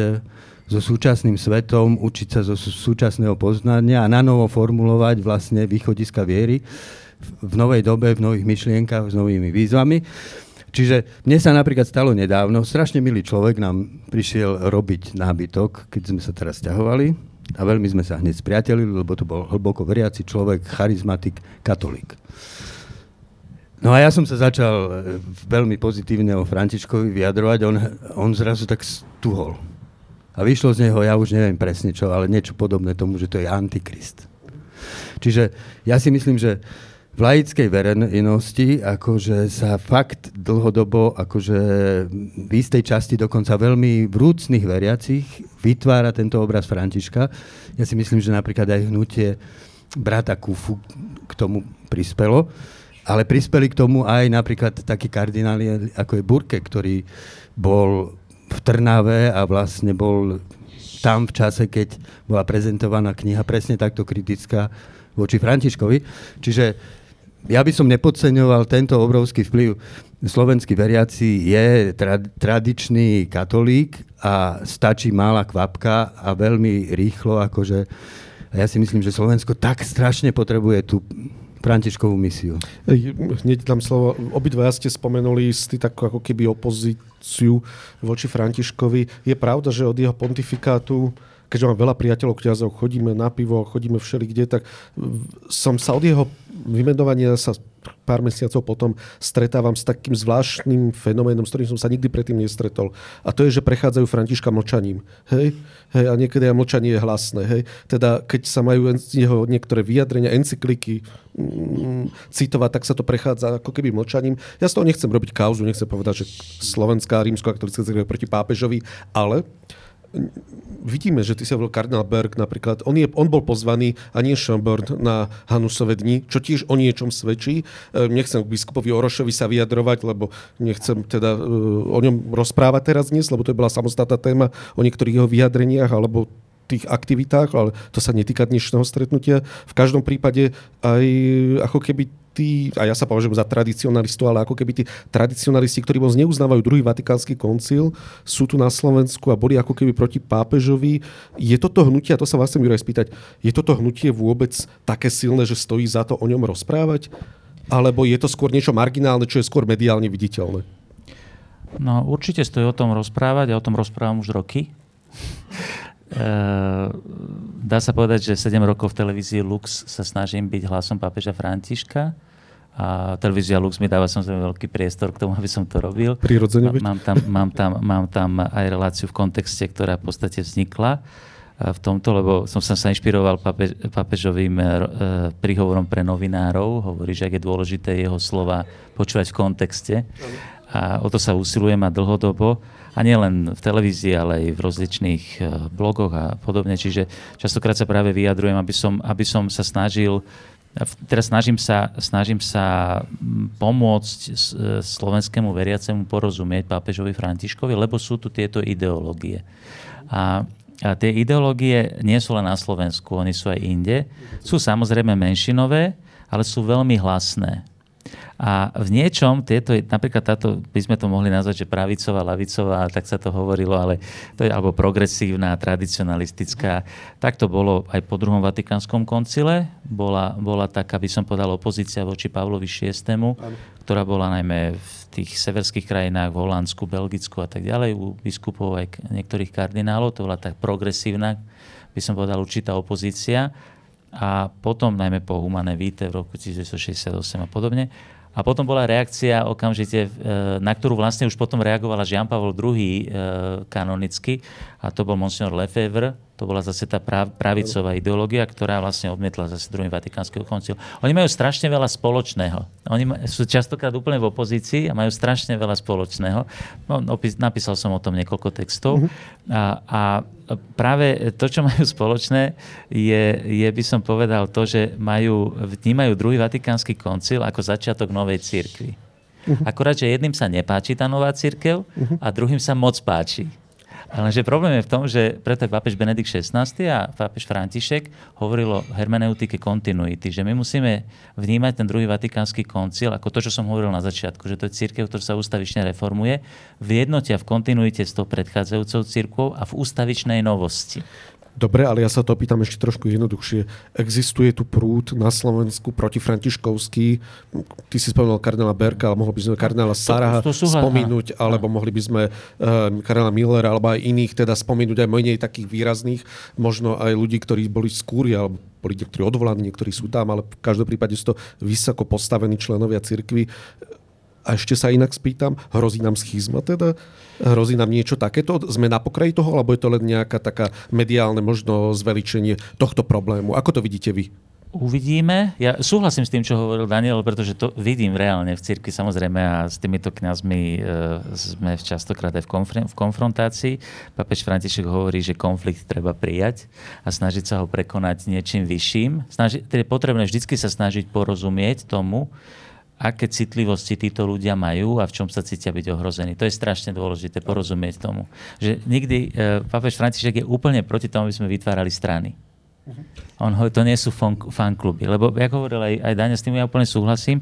C: so súčasným svetom, učiť sa zo súčasného poznania a na novo formulovať vlastne východiska viery v novej dobe, v nových myšlienkach, s novými výzvami. Čiže mne sa napríklad stalo nedávno, strašne milý človek nám prišiel robiť nábytok, keď sme sa teraz ťahovali a veľmi sme sa hneď spriatelili, lebo to bol hlboko veriaci človek, charizmatik, katolík. No a ja som sa začal e, veľmi pozitívne o Františkovi vyjadrovať, on, on zrazu tak stuhol. A vyšlo z neho, ja už neviem presne čo, ale niečo podobné tomu, že to je antikrist. Čiže ja si myslím, že v laickej verejnosti akože sa fakt dlhodobo akože v istej časti dokonca veľmi vrúcných veriacich vytvára tento obraz Františka. Ja si myslím, že napríklad aj hnutie brata Kufu k tomu prispelo. ale prispeli k tomu aj napríklad takí kardináli, ako je Burke, ktorý bol v Trnave a vlastne bol tam v čase, keď bola prezentovaná kniha presne takto kritická voči Františkovi. Čiže ja by som nepodceňoval tento obrovský vplyv. Slovenský veriaci je tra- tradičný katolík a stačí malá kvapka a veľmi rýchlo, akože ja si myslím, že Slovensko tak strašne potrebuje tú Františkovú misiu.
A: Hneď dám slovo. Obidva ste spomenuli istý takú ako keby opozíciu voči Františkovi. Je pravda, že od jeho pontifikátu keďže mám veľa priateľov kňazov, chodíme na pivo, chodíme všeli kde, tak som sa od jeho vymenovania sa pár mesiacov potom stretávam s takým zvláštnym fenoménom, s ktorým som sa nikdy predtým nestretol. A to je, že prechádzajú Františka mlčaním. Hej? Hej, a niekedy aj mlčanie je hlasné. Hej? Teda keď sa majú jeho niektoré vyjadrenia, encykliky mm, citovať, tak sa to prechádza ako keby mlčaním. Ja z toho nechcem robiť kauzu, nechcem povedať, že slovenská rímsko-katolická proti pápežovi, ale vidíme, že ty sa volal kardinál Berg napríklad, on, je, on bol pozvaný a nie Schönborn na Hanusové dni, čo tiež o niečom svedčí. E, nechcem k biskupovi Orošovi sa vyjadrovať, lebo nechcem teda e, o ňom rozprávať teraz dnes, lebo to bola samostatná téma o niektorých jeho vyjadreniach alebo tých aktivitách, ale to sa netýka dnešného stretnutia. V každom prípade aj ako keby tí, a ja sa považujem za tradicionalistu, ale ako keby tí tradicionalisti, ktorí moc neuznávajú druhý vatikánsky koncil, sú tu na Slovensku a boli ako keby proti pápežovi. Je toto hnutie, a to sa vás chcem Juraj spýtať, je toto hnutie vôbec také silné, že stojí za to o ňom rozprávať? Alebo je to skôr niečo marginálne, čo je skôr mediálne viditeľné?
B: No určite stojí o tom rozprávať, ja o tom rozprávam už roky. Eh, dá sa povedať, že 7 rokov v televízii Lux sa snažím byť hlasom pápeža Františka a televízia Lux mi dáva samozrejme veľký priestor k tomu, aby som to robil.
A: Prirodzene
B: mám tam, mám, tam, mám tam aj reláciu v kontexte, ktorá v podstate vznikla eh, v tomto, lebo som sa, inšpiroval papež, papežovým e, príhovorom pre novinárov. Hovorí, že ak je dôležité jeho slova počúvať v kontexte. A o to sa usilujem a dlhodobo a nielen v televízii, ale aj v rozličných e, blogoch a podobne. Čiže častokrát sa práve vyjadrujem, aby som, aby som sa snažil Teraz snažím sa, snažím sa pomôcť e, slovenskému veriacemu porozumieť pápežovi Františkovi, lebo sú tu tieto ideológie. A, a tie ideológie nie sú len na Slovensku, oni sú aj inde. Sú samozrejme menšinové, ale sú veľmi hlasné. A v niečom tieto, napríklad táto, by sme to mohli nazvať, že pravicová, lavicová, tak sa to hovorilo, ale to je alebo progresívna, tradicionalistická. Tak to bolo aj po druhom Vatikánskom koncile. Bola, bola taká, by som povedal, opozícia voči Pavlovi VI, ktorá bola najmä v tých severských krajinách, v Holandsku, Belgicku a tak ďalej, u biskupov aj niektorých kardinálov. To bola tak progresívna, by som povedal, určitá opozícia a potom najmä po Humané víte v roku 1968 a podobne. A potom bola reakcia okamžite, e, na ktorú vlastne už potom reagovala Jean Paul II e, kanonicky, a to bol Monsignor Lefebvre, to bola zase tá pravicová ideológia, ktorá vlastne odmietla zase druhý Vatikánsky koncil. Oni majú strašne veľa spoločného. Oni sú častokrát úplne v opozícii a majú strašne veľa spoločného. No, napísal som o tom niekoľko textov. Uh-huh. A, a práve to, čo majú spoločné, je, je, by som povedal, to, že majú, vnímajú druhý Vatikánsky koncil ako začiatok novej cirkvi. Uh-huh. Akorát, že jedným sa nepáči tá nová církev uh-huh. a druhým sa moc páči. Lenže problém je v tom, že preto pápež Benedikt XVI a pápež František hovoril o hermeneutike kontinuity, že my musíme vnímať ten druhý vatikánsky koncil ako to, čo som hovoril na začiatku, že to je církev, ktorá sa ústavične reformuje, v jednote a v kontinuite s tou predchádzajúcou církvou a v ústavičnej novosti.
A: Dobre, ale ja sa to opýtam ešte trošku jednoduchšie. Existuje tu prúd na Slovensku proti Františkovský? Ty si spomenul kardinála Berka, ale mohli by sme kardinála Saraha to, to spomínuť, alebo mohli by sme uh, kardinála Millera, alebo aj iných, teda spomínuť aj menej takých výrazných, možno aj ľudí, ktorí boli z kúry, alebo boli niektorí odvolaní, niektorí sú tam, ale v každom prípade sú to vysoko postavení členovia cirkvy. A ešte sa inak spýtam, hrozí nám schizma teda? Hrozí nám niečo takéto? Sme na pokraji toho, alebo je to len nejaká taká mediálne možno zveličenie tohto problému? Ako to vidíte vy?
B: Uvidíme. Ja súhlasím s tým, čo hovoril Daniel, pretože to vidím reálne v cirkvi samozrejme a s týmito kňazmi e, sme častokrát aj v, konfr- v konfrontácii. Papež František hovorí, že konflikt treba prijať a snažiť sa ho prekonať niečím vyšším. Snaži- teda je potrebné vždy sa snažiť porozumieť tomu, aké citlivosti títo ľudia majú a v čom sa cítia byť ohrození. To je strašne dôležité porozumieť tomu. Že nikdy e, pápež František je úplne proti tomu, aby sme vytvárali strany. On, to nie sú fankluby. Lebo, ako hovoril aj, aj Dania, s tým ja úplne súhlasím,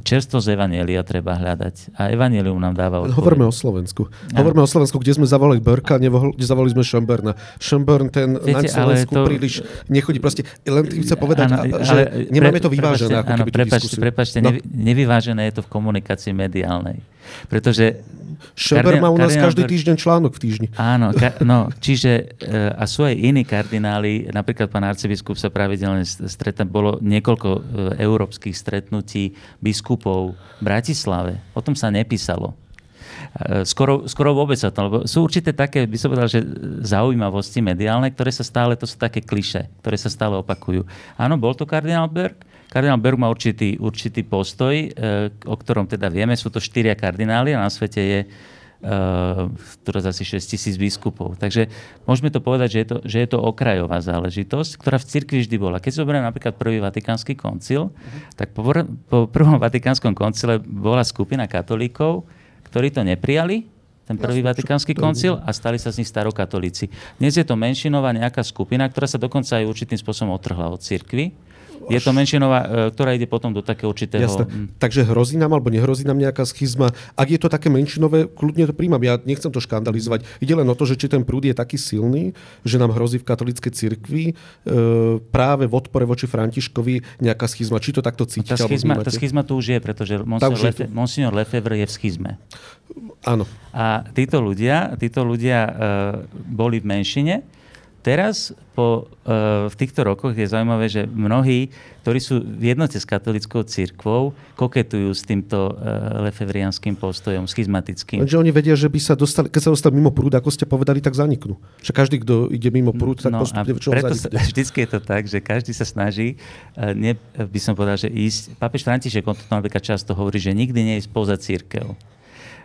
B: čerstvo z Evanielia treba hľadať. A Evanielium nám dáva odpoveď.
A: Hovoríme o Slovensku. Ja. Hovoríme o Slovensku, kde sme zavolali Berka, kde zavolali sme Schönberna. Schönbern ten Viete, na Slovensku to... príliš nechodí. Proste, len tým chce povedať, áno, že ale, nemáme to vyvážené. Prepačte, áno,
B: prepačte, prepačte no. nevyvážené je to v komunikácii mediálnej. Pretože
A: Šeber má u nás každý týždeň článok v týždni.
B: Áno, ka, no, čiže e, a sú aj iní kardináli, napríklad pán arcibiskup sa pravidelne stretá, bolo niekoľko e, európskych stretnutí biskupov v Bratislave. O tom sa nepísalo. E, skoro, skoro vôbec o tom, lebo sú určité také, by som povedal, že zaujímavosti mediálne, ktoré sa stále, to sú také kliše, ktoré sa stále opakujú. Áno, bol to kardinál Berg, Kardinál Berg má určitý, určitý postoj, e, o ktorom teda vieme. Sú to štyria kardináli a na svete je teraz asi 6 tisíc biskupov. Takže môžeme to povedať, že je to, že je to okrajová záležitosť, ktorá v cirkvi vždy bola. Keď zoberieme napríklad prvý vatikánsky koncil, tak po, po prvom vatikánskom koncile bola skupina katolíkov, ktorí to neprijali, ten prvý vatikánsky koncil a stali sa z nich starokatolíci. Dnes je to menšinová nejaká skupina, ktorá sa dokonca aj určitým spôsobom otrhla od cirkvy je to menšinová, e, ktorá ide potom do takého určitého... Jasne.
A: Mm. Takže hrozí nám alebo nehrozí nám nejaká schizma. Ak je to také menšinové, kľudne to príjmam. Ja nechcem to škandalizovať. Ide len o to, že či ten prúd je taký silný, že nám hrozí v katolíckej cirkvi e, práve v odpore voči Františkovi nejaká schizma. Či to takto cítite?
B: Tá schizma, tá schizma tu už je, pretože monsignor, Lefe, monsignor Lefebvre je v schizme.
A: Áno.
B: A títo ľudia, títo ľudia e, boli v menšine teraz po, uh, v týchto rokoch je zaujímavé, že mnohí, ktorí sú v jednote s katolickou církvou, koketujú s týmto uh, lefevrianským postojom, schizmatickým.
A: Lenže oni vedia, že by sa dostali, keď sa dostali mimo prúd, ako ste povedali, tak zaniknú. Že každý, kto ide mimo prúd, tak no, postupne čo
B: preto sa, vždycky je to tak, že každý sa snaží, uh, ne, by som povedal, že ísť, pápež František, on to napríklad často hovorí, že nikdy nie je spoza církev.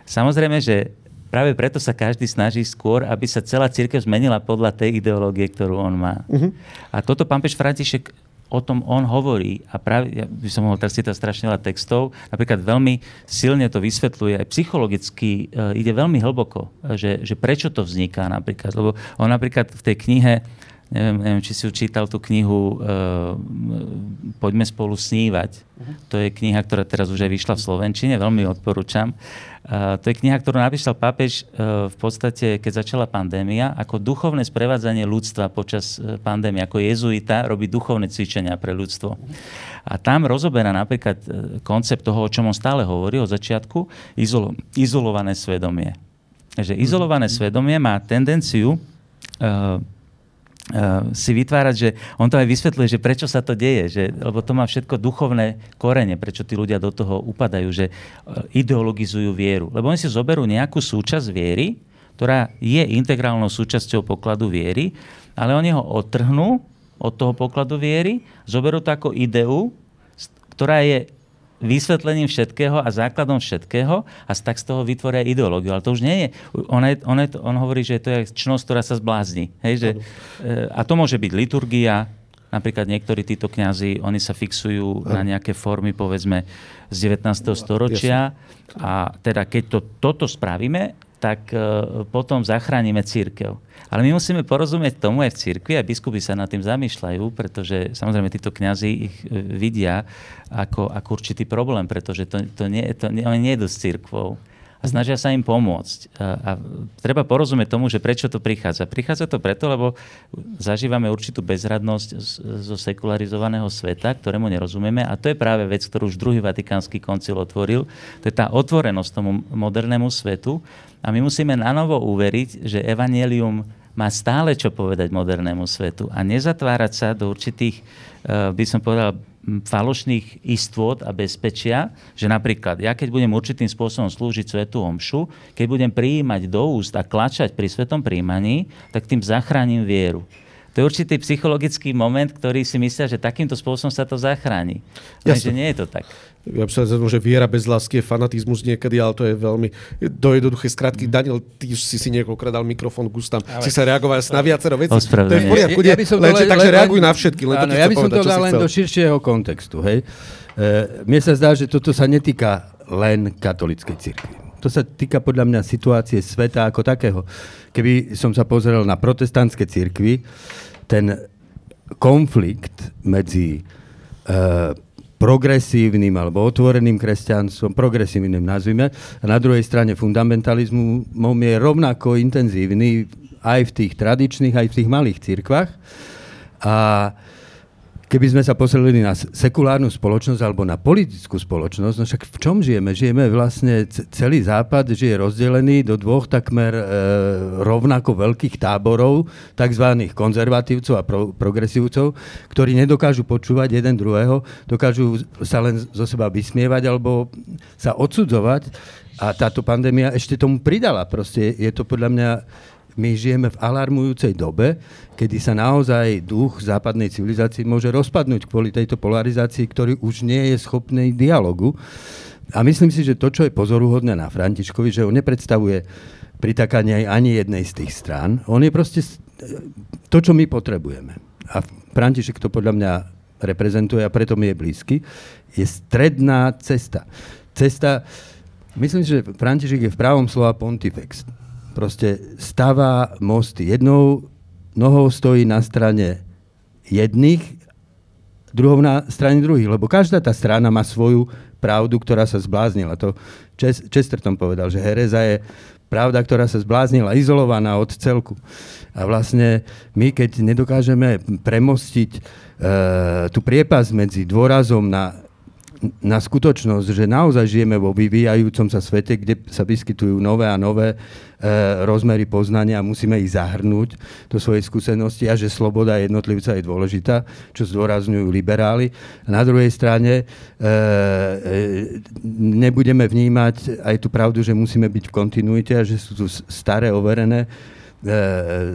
B: Samozrejme, že práve preto sa každý snaží skôr, aby sa celá církev zmenila podľa tej ideológie, ktorú on má. Uh-huh. A toto pán Peš František o tom on hovorí a práve, ja by som mohol teraz citovať strašne veľa textov, napríklad veľmi silne to vysvetľuje, aj psychologicky e, ide veľmi hlboko, že, že prečo to vzniká napríklad, lebo on napríklad v tej knihe neviem, neviem, či si čítal tú knihu uh, Poďme spolu snívať. Uh-huh. To je kniha, ktorá teraz už aj vyšla v Slovenčine, veľmi odporúčam. Uh, to je kniha, ktorú napísal pápež uh, v podstate, keď začala pandémia, ako duchovné sprevádzanie ľudstva počas pandémie. Ako jezuita robí duchovné cvičenia pre ľudstvo. A tam rozoberá napríklad koncept toho, o čom on stále hovorí od začiatku, izolo- izolované svedomie. Že izolované svedomie má tendenciu Uh, si vytvárať, že on to aj vysvetľuje, že prečo sa to deje, že, lebo to má všetko duchovné korene, prečo tí ľudia do toho upadajú, že uh, ideologizujú vieru. Lebo oni si zoberú nejakú súčasť viery, ktorá je integrálnou súčasťou pokladu viery, ale oni ho odtrhnú od toho pokladu viery, zoberú to ako ideu, ktorá je vysvetlením všetkého a základom všetkého a tak z toho vytvoria ideológiu. Ale to už nie je. On, je, on, je, on hovorí, že to je čnosť, ktorá sa zblázni. Hej, že, e, a to môže byť liturgia, Napríklad niektorí títo kňazi, oni sa fixujú na nejaké formy, povedzme, z 19. storočia. A teda keď to, toto spravíme, tak uh, potom zachránime církev. Ale my musíme porozumieť tomu aj v cirkvi, aj biskupy sa nad tým zamýšľajú, pretože samozrejme títo kňazi ich e, vidia ako, ako určitý problém, pretože to, to nie, to, oni nie idú s církvou a snažia sa im pomôcť. A, a treba porozumieť tomu, že prečo to prichádza. Prichádza to preto, lebo zažívame určitú bezradnosť zo sekularizovaného sveta, ktorému nerozumieme a to je práve vec, ktorú už druhý vatikánsky koncil otvoril. To je tá otvorenosť tomu modernému svetu a my musíme na novo uveriť, že evanelium má stále čo povedať modernému svetu a nezatvárať sa do určitých, eh, by som povedal, falošných istôt a bezpečia, že napríklad ja keď budem určitým spôsobom slúžiť Svetu Omšu, keď budem prijímať do úst a klačať pri Svetom príjmaní, tak tým zachránim vieru. to je určitý psychologický moment, ktorý si myslia, že takýmto spôsobom sa to zachráni. Lenže nie je to tak.
A: Ja by som že viera bez lásky je fanatizmus niekedy, ale to je veľmi do jednoduché skratky. Daniel, ty už si si niekoľkokrát dal mikrofón k ústam, ale... si sa reagoval na viacero vecí. To je v poriadku, ja, ja by som len, len, takže reaguj na všetky. Len áno,
C: ja by som to dal len do širšieho kontextu. Hej. E, mne sa zdá, že toto sa netýka len katolickej cirkvi. To sa týka podľa mňa situácie sveta ako takého. Keby som sa pozrel na protestantské cirkvy, ten konflikt medzi e, progresívnym alebo otvoreným kresťanstvom, progresívnym nazvime, a na druhej strane fundamentalizmom je rovnako intenzívny aj v tých tradičných, aj v tých malých cirkvách. A keby sme sa poselili na sekulárnu spoločnosť alebo na politickú spoločnosť, no však v čom žijeme? Žijeme vlastne, celý západ žije rozdelený do dvoch takmer e, rovnako veľkých táborov, tzv. konzervatívcov a pro, progresívcov, ktorí nedokážu počúvať jeden druhého, dokážu sa len zo seba vysmievať alebo sa odsudzovať. A táto pandémia ešte tomu pridala. Proste je to podľa mňa my žijeme v alarmujúcej dobe, kedy sa naozaj duch západnej civilizácie môže rozpadnúť kvôli tejto polarizácii, ktorý už nie je schopný dialogu. A myslím si, že to, čo je pozoruhodné na Františkovi, že on nepredstavuje pritakanie ani jednej z tých strán. On je proste to, čo my potrebujeme. A František to podľa mňa reprezentuje a preto mi je blízky, je stredná cesta. Cesta, myslím, že František je v pravom slova pontifex proste stáva mosty. Jednou nohou stojí na strane jedných, druhou na strane druhých, lebo každá tá strana má svoju pravdu, ktorá sa zbláznila. To Chesterton povedal, že hereza je pravda, ktorá sa zbláznila, izolovaná od celku. A vlastne my, keď nedokážeme premostiť e, tú priepas medzi dôrazom na na skutočnosť, že naozaj žijeme vo vyvíjajúcom sa svete, kde sa vyskytujú nové a nové e, rozmery poznania a musíme ich zahrnúť do svojej skúsenosti a že sloboda jednotlivca je dôležitá, čo zdôrazňujú liberáli. Na druhej strane e, e, nebudeme vnímať aj tú pravdu, že musíme byť v kontinuite a že sú tu staré, overené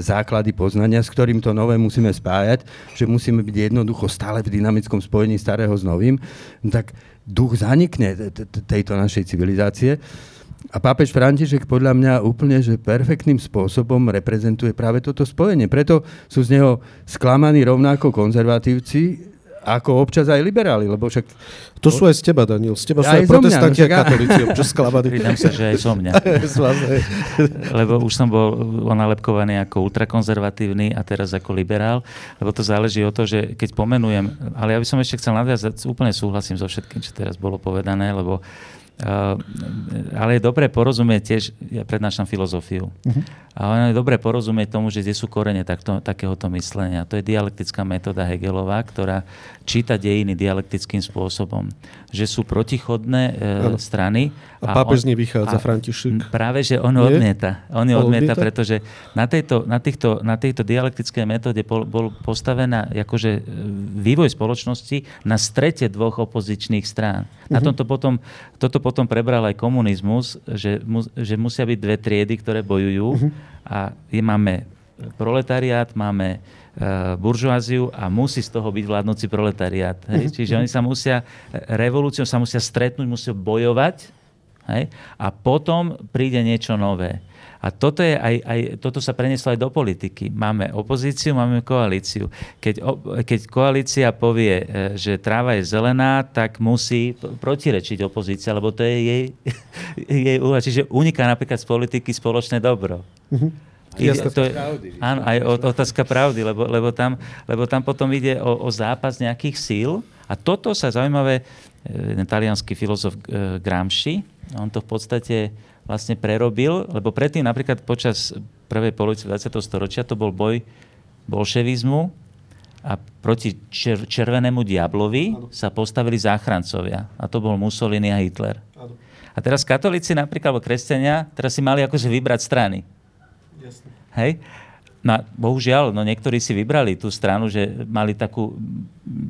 C: základy poznania, s ktorým to nové musíme spájať, že musíme byť jednoducho stále v dynamickom spojení starého s novým, no tak duch zanikne tejto našej civilizácie. A pápež František podľa mňa úplne že perfektným spôsobom reprezentuje práve toto spojenie. Preto sú z neho sklamaní rovnako konzervatívci, ako občas aj liberáli, lebo však...
A: To sú aj z teba, Daniel. Z teba sú aj, aj protestanti a katolíci občas sklamaní.
B: Pridám sa, že aj zo mňa. lebo už som bol onalepkovaný ako ultrakonzervatívny a teraz ako liberál, lebo to záleží o to, že keď pomenujem, ale ja by som ešte chcel nadviazať, úplne súhlasím so všetkým, čo teraz bolo povedané, lebo Uh, ale je dobré porozumieť tiež, ja prednášam filozofiu, uh-huh. ale je dobré porozumieť tomu, že kde sú korene takto, takéhoto myslenia. To je dialektická metóda Hegelová, ktorá číta dejiny dialektickým spôsobom. Že sú protichodné uh, strany.
A: A, a pápež z vychádza, František.
B: Práve, že on odmieta. On ju odmieta, pretože na, tejto, na, týchto, na tejto dialektickej metóde bol, bol postavená akože e, vývoj spoločnosti na strete dvoch opozičných strán. Uh-huh. Na mhm. tomto potom, toto potom prebral aj komunizmus, že, mu, že musia byť dve triedy, ktoré bojujú uh-huh. a je, máme proletariát, máme uh, buržoáziu a musí z toho byť vládnoci proletariát. Hej? Uh-huh. Čiže oni sa musia, revolúciou sa musia stretnúť, musia bojovať hej? a potom príde niečo nové. A toto, je aj, aj, toto sa prenieslo aj do politiky. Máme opozíciu, máme koalíciu. Keď, keď koalícia povie, e, že tráva je zelená, tak musí protirečiť opozícia, lebo to je jej, jej úloha. Čiže uniká napríklad z politiky spoločné dobro. Uh-huh. Ide, to je, áno, aj otázka pravdy, lebo, lebo, tam, lebo tam potom ide o, o zápas nejakých síl. A toto sa zaujímavé, e, ten talianský filozof e, Gramsci, on to v podstate vlastne prerobil, lebo predtým napríklad počas prvej polovice 20. storočia to bol boj bolševizmu a proti čer- červenému diablovi ano. sa postavili záchrancovia. A to bol Mussolini a Hitler. Ano. A teraz katolíci napríklad, alebo kresťania, teraz si mali akože vybrať strany. Jasne. Hej? No bohužiaľ, no niektorí si vybrali tú stranu, že mali takú,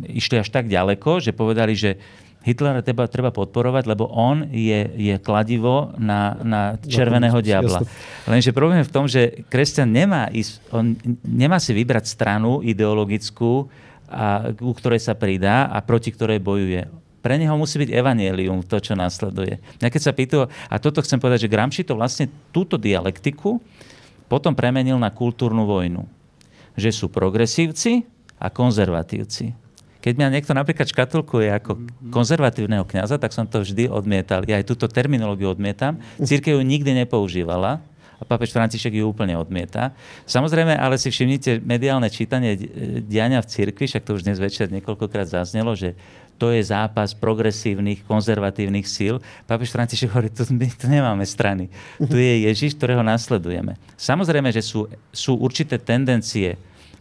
B: išli až tak ďaleko, že povedali, že Hitlera treba, treba podporovať, lebo on je, je kladivo na, na červeného diabla. Lenže problém je v tom, že kresťan nemá, ísť, on nemá si vybrať stranu ideologickú, a, ku ktorej sa pridá a proti ktorej bojuje. Pre neho musí byť evanielium, to, čo následuje. Ja keď sa pýtu, a toto chcem povedať, že Gramsci to vlastne túto dialektiku potom premenil na kultúrnu vojnu. Že sú progresívci a konzervatívci. Keď mňa niekto napríklad škatulkuje ako konzervatívneho kňaza, tak som to vždy odmietal. Ja aj túto terminológiu odmietam. Církev ju nikdy nepoužívala a pápež František ju úplne odmieta. Samozrejme, ale si všimnite mediálne čítanie diania v cirkvi, však to už dnes večer niekoľkokrát zaznelo, že to je zápas progresívnych, konzervatívnych síl. Pápež František hovorí, tu, my tu nemáme strany. Tu je Ježiš, ktorého nasledujeme. Samozrejme, že sú, sú určité tendencie,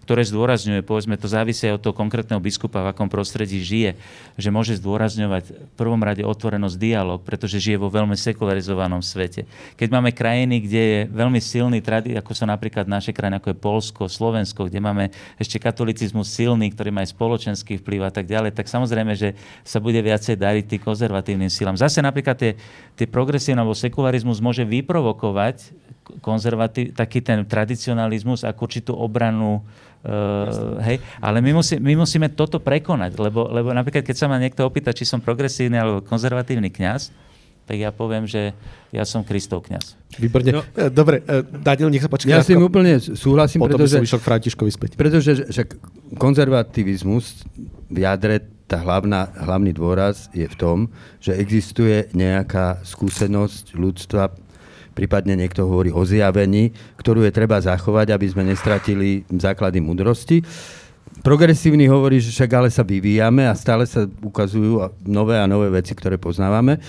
B: ktoré zdôrazňuje, povedzme, to závisí od toho konkrétneho biskupa, v akom prostredí žije, že môže zdôrazňovať v prvom rade otvorenosť dialog, pretože žije vo veľmi sekularizovanom svete. Keď máme krajiny, kde je veľmi silný tradit, ako sú napríklad naše krajiny, ako je Polsko, Slovensko, kde máme ešte katolicizmus silný, ktorý má aj spoločenský vplyv a tak ďalej, tak samozrejme, že sa bude viacej dariť tým konzervatívnym silám. Zase napríklad tie, tie progresívne alebo sekularizmus môže vyprovokovať konzervatív, taký ten tradicionalizmus ako určitú obranu Uh, hej, ale my, musí, my musíme toto prekonať, lebo, lebo napríklad, keď sa ma niekto opýta, či som progresívny alebo konzervatívny kňaz, tak ja poviem, že ja som Kristov kňaz.
A: Výborne. No, e, Dobre, e, Daniel, nech sa páči.
C: Ja s tým úplne súhlasím,
A: Potom
C: pretože...
A: Potom by som k Františkovi späť.
C: Pretože že konzervativizmus v jadre tá hlavná, hlavný dôraz je v tom, že existuje nejaká skúsenosť ľudstva prípadne niekto hovorí o zjavení, ktorú je treba zachovať, aby sme nestratili základy mudrosti. Progresívny hovorí, že však ale sa vyvíjame a stále sa ukazujú nové a nové veci, ktoré poznávame.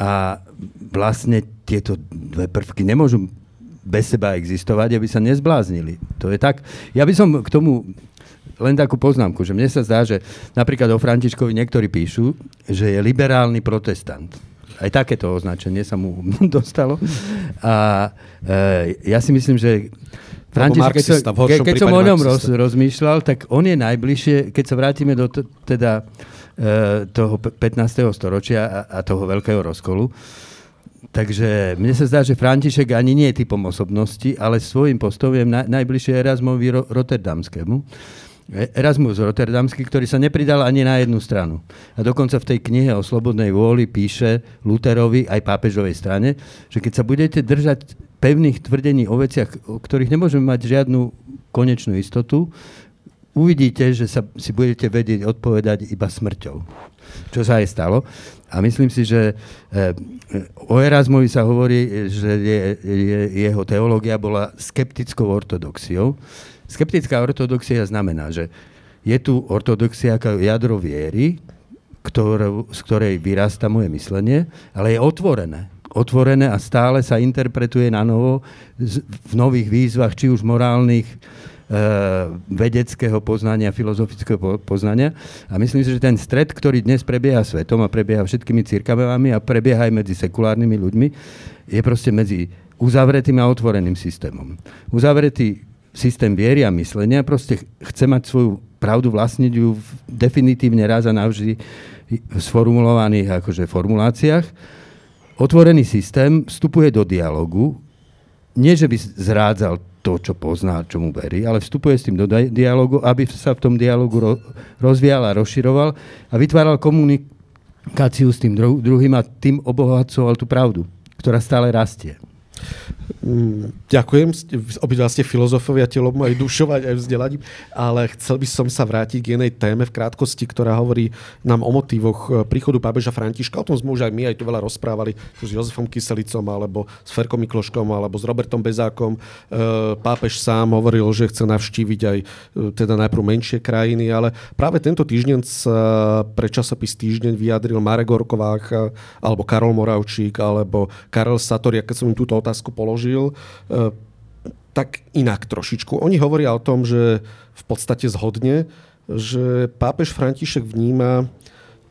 C: A vlastne tieto dve prvky nemôžu bez seba existovať, aby sa nezbláznili. To je tak. Ja by som k tomu len takú poznámku, že mne sa zdá, že napríklad o Františkovi niektorí píšu, že je liberálny protestant. Aj takéto označenie sa mu dostalo. A e, ja si myslím, že
A: František, keď,
C: som, ke, keď som o ňom roz, rozmýšľal, tak on je najbližšie, keď sa vrátime do t- teda, e, toho 15. storočia a, a toho veľkého rozkolu, Takže mne sa zdá, že František ani nie je typom osobnosti, ale svojím postojem na, najbližšie Erasmovi ro, Rotterdamskému. Erasmus Rotterdamský, ktorý sa nepridal ani na jednu stranu. A dokonca v tej knihe o slobodnej vôli píše Luterovi aj pápežovej strane, že keď sa budete držať pevných tvrdení o veciach, o ktorých nemôžeme mať žiadnu konečnú istotu, uvidíte, že sa si budete vedieť odpovedať iba smrťou. Čo sa aj stalo. A myslím si, že e, o Erasmovi sa hovorí, že je, je, jeho teológia bola skeptickou ortodoxiou. Skeptická ortodoxia znamená, že je tu ortodoxia ako jadro viery, ktorou, z ktorej vyrasta moje myslenie, ale je otvorené. Otvorené a stále sa interpretuje na novo v nových výzvach, či už morálnych, e, vedeckého poznania, filozofického poznania. A myslím si, že ten stred, ktorý dnes prebieha svetom a prebieha všetkými církavami a prebieha aj medzi sekulárnymi ľuďmi, je proste medzi uzavretým a otvoreným systémom. Uzavretý systém viery a myslenia, proste chce mať svoju pravdu, vlastniť ju definitívne raz a navždy v sformulovaných akože formuláciách. Otvorený systém vstupuje do dialogu, nie že by zrádzal to, čo pozná, čomu verí, ale vstupuje s tým do dialogu, aby sa v tom dialogu ro- rozvíjal a rozširoval a vytváral komunikáciu s tým druhým a tým obohacoval tú pravdu, ktorá stále rastie.
A: Ďakujem, obidva ste filozofovia telom aj dušovať, aj vzdelaním, ale chcel by som sa vrátiť k jednej téme v krátkosti, ktorá hovorí nám o motívoch e, príchodu pápeža Františka. O tom sme už aj my aj tu veľa rozprávali s Jozefom Kyselicom, alebo s Ferkom Mikloškom, alebo s Robertom Bezákom. E, pápež sám hovoril, že chce navštíviť aj e, teda najprv menšie krajiny, ale práve tento týždeň sa pre časopis Týždeň vyjadril Marek Gorkovák, alebo Karol Moravčík, alebo Karel Satori, keď som im túto otázku položil položil, e, tak inak trošičku. Oni hovoria o tom, že v podstate zhodne, že pápež František vníma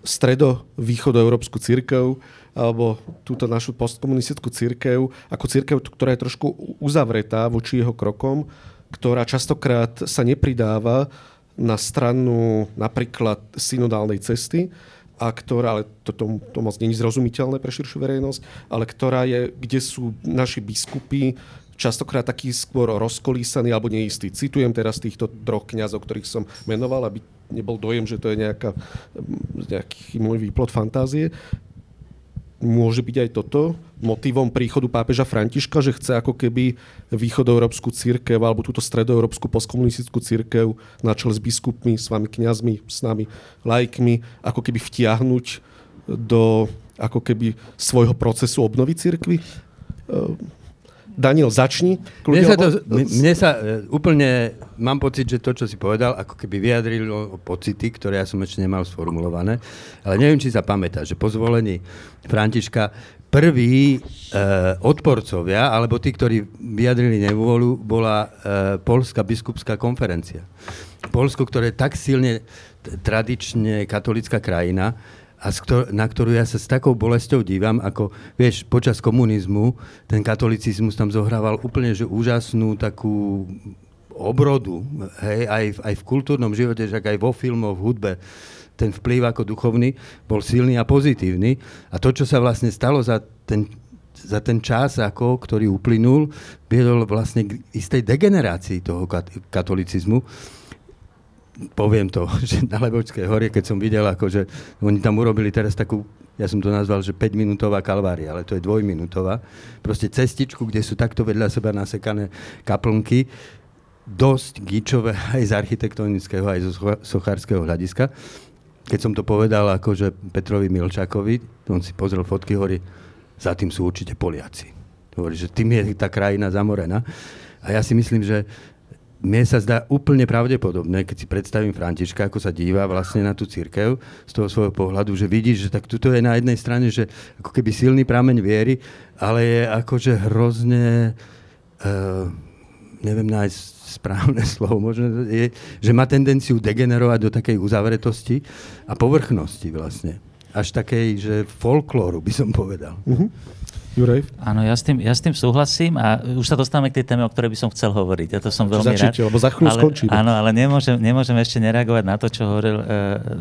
A: stredo-východoeurópsku církev alebo túto našu postkomunistickú církev ako církev, ktorá je trošku uzavretá voči jeho krokom, ktorá častokrát sa nepridáva na stranu napríklad synodálnej cesty, a ktorá, ale to, to, to moc není zrozumiteľné pre širšiu verejnosť, ale ktorá je, kde sú naši biskupy častokrát taký skôr rozkolísaný alebo neistý. Citujem teraz týchto troch kňazov, ktorých som menoval, aby nebol dojem, že to je nejaká, nejaký môj výplod fantázie môže byť aj toto motivom príchodu pápeža Františka, že chce ako keby východoeurópsku církev alebo túto stredoeurópsku postkomunistickú církev na čele s biskupmi, s vami kňazmi, s nami laikmi, ako keby vtiahnuť do ako keby svojho procesu obnovy církvy? Daniel, začni.
C: Mne sa, to, mne sa e, úplne, mám pocit, že to, čo si povedal, ako keby vyjadrilo pocity, ktoré ja som ešte nemal sformulované. Ale neviem, či sa pamätá, že po zvolení Františka prví e, odporcovia, alebo tí, ktorí vyjadrili nevôľu, bola e, Polská biskupská konferencia. Polsko, ktoré je tak silne tradične katolická krajina, a na ktorú ja sa s takou bolestou dívam, ako, vieš, počas komunizmu ten katolicizmus tam zohrával úplne že úžasnú takú obrodu, hej, aj, aj v kultúrnom živote, že aj vo filmoch, v hudbe, ten vplyv ako duchovný bol silný a pozitívny. A to, čo sa vlastne stalo za ten, za ten čas, ako, ktorý uplynul, viedol vlastne k istej degenerácii toho katolicizmu poviem to, že na Lebočskej hore, keď som videl, ako, že oni tam urobili teraz takú, ja som to nazval, že 5-minútová kalvária, ale to je dvojminútová. Proste cestičku, kde sú takto vedľa seba nasekané kaplnky, dosť gíčové aj z architektonického, aj zo sochárskeho hľadiska. Keď som to povedal akože Petrovi Milčakovi, on si pozrel fotky, hovorí, za tým sú určite Poliaci. Hovorí, že tým je tá krajina zamorená. A ja si myslím, že mne sa zdá úplne pravdepodobné, keď si predstavím Františka, ako sa díva vlastne na tú církev z toho svojho pohľadu, že vidí, že tak tuto je na jednej strane, že ako keby silný prameň viery, ale je akože hrozne, uh, neviem nájsť správne slovo, možno je, že má tendenciu degenerovať do takej uzavretosti a povrchnosti vlastne. Až takej, že folklóru by som povedal. Uh-huh.
A: Juraj?
B: Áno, ja s, tým, ja s tým súhlasím a už sa dostávame k tej téme, o ktorej by som chcel hovoriť. Ja to som veľmi
A: Začite, rád. lebo za chvíľu skončíme.
B: Áno, ale nemôžem, nemôžem ešte nereagovať na to, čo hovoril uh,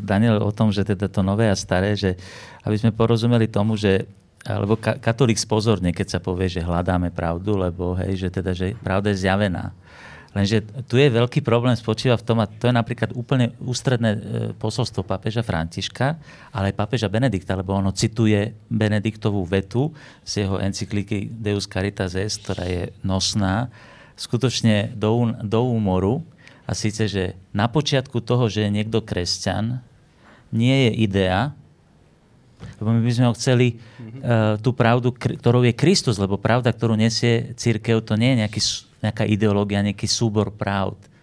B: Daniel o tom, že teda to nové a staré, že aby sme porozumeli tomu, že alebo katolík spozorne, keď sa povie, že hľadáme pravdu, lebo hej, že teda, že pravda je zjavená. Lenže tu je veľký problém, spočíva v tom, a to je napríklad úplne ústredné e, posolstvo pápeža Františka, ale aj pápeža Benedikta, lebo ono cituje Benediktovú vetu z jeho encykliky Deus Caritas Est, ktorá je nosná, skutočne do, do úmoru, a síce, že na počiatku toho, že je niekto kresťan, nie je idea, lebo my by sme ho chceli uh, tú pravdu, ktorou je Kristus, lebo pravda, ktorú nesie církev, to nie je nejaký nejaká ideológia, nejaký súbor pravd.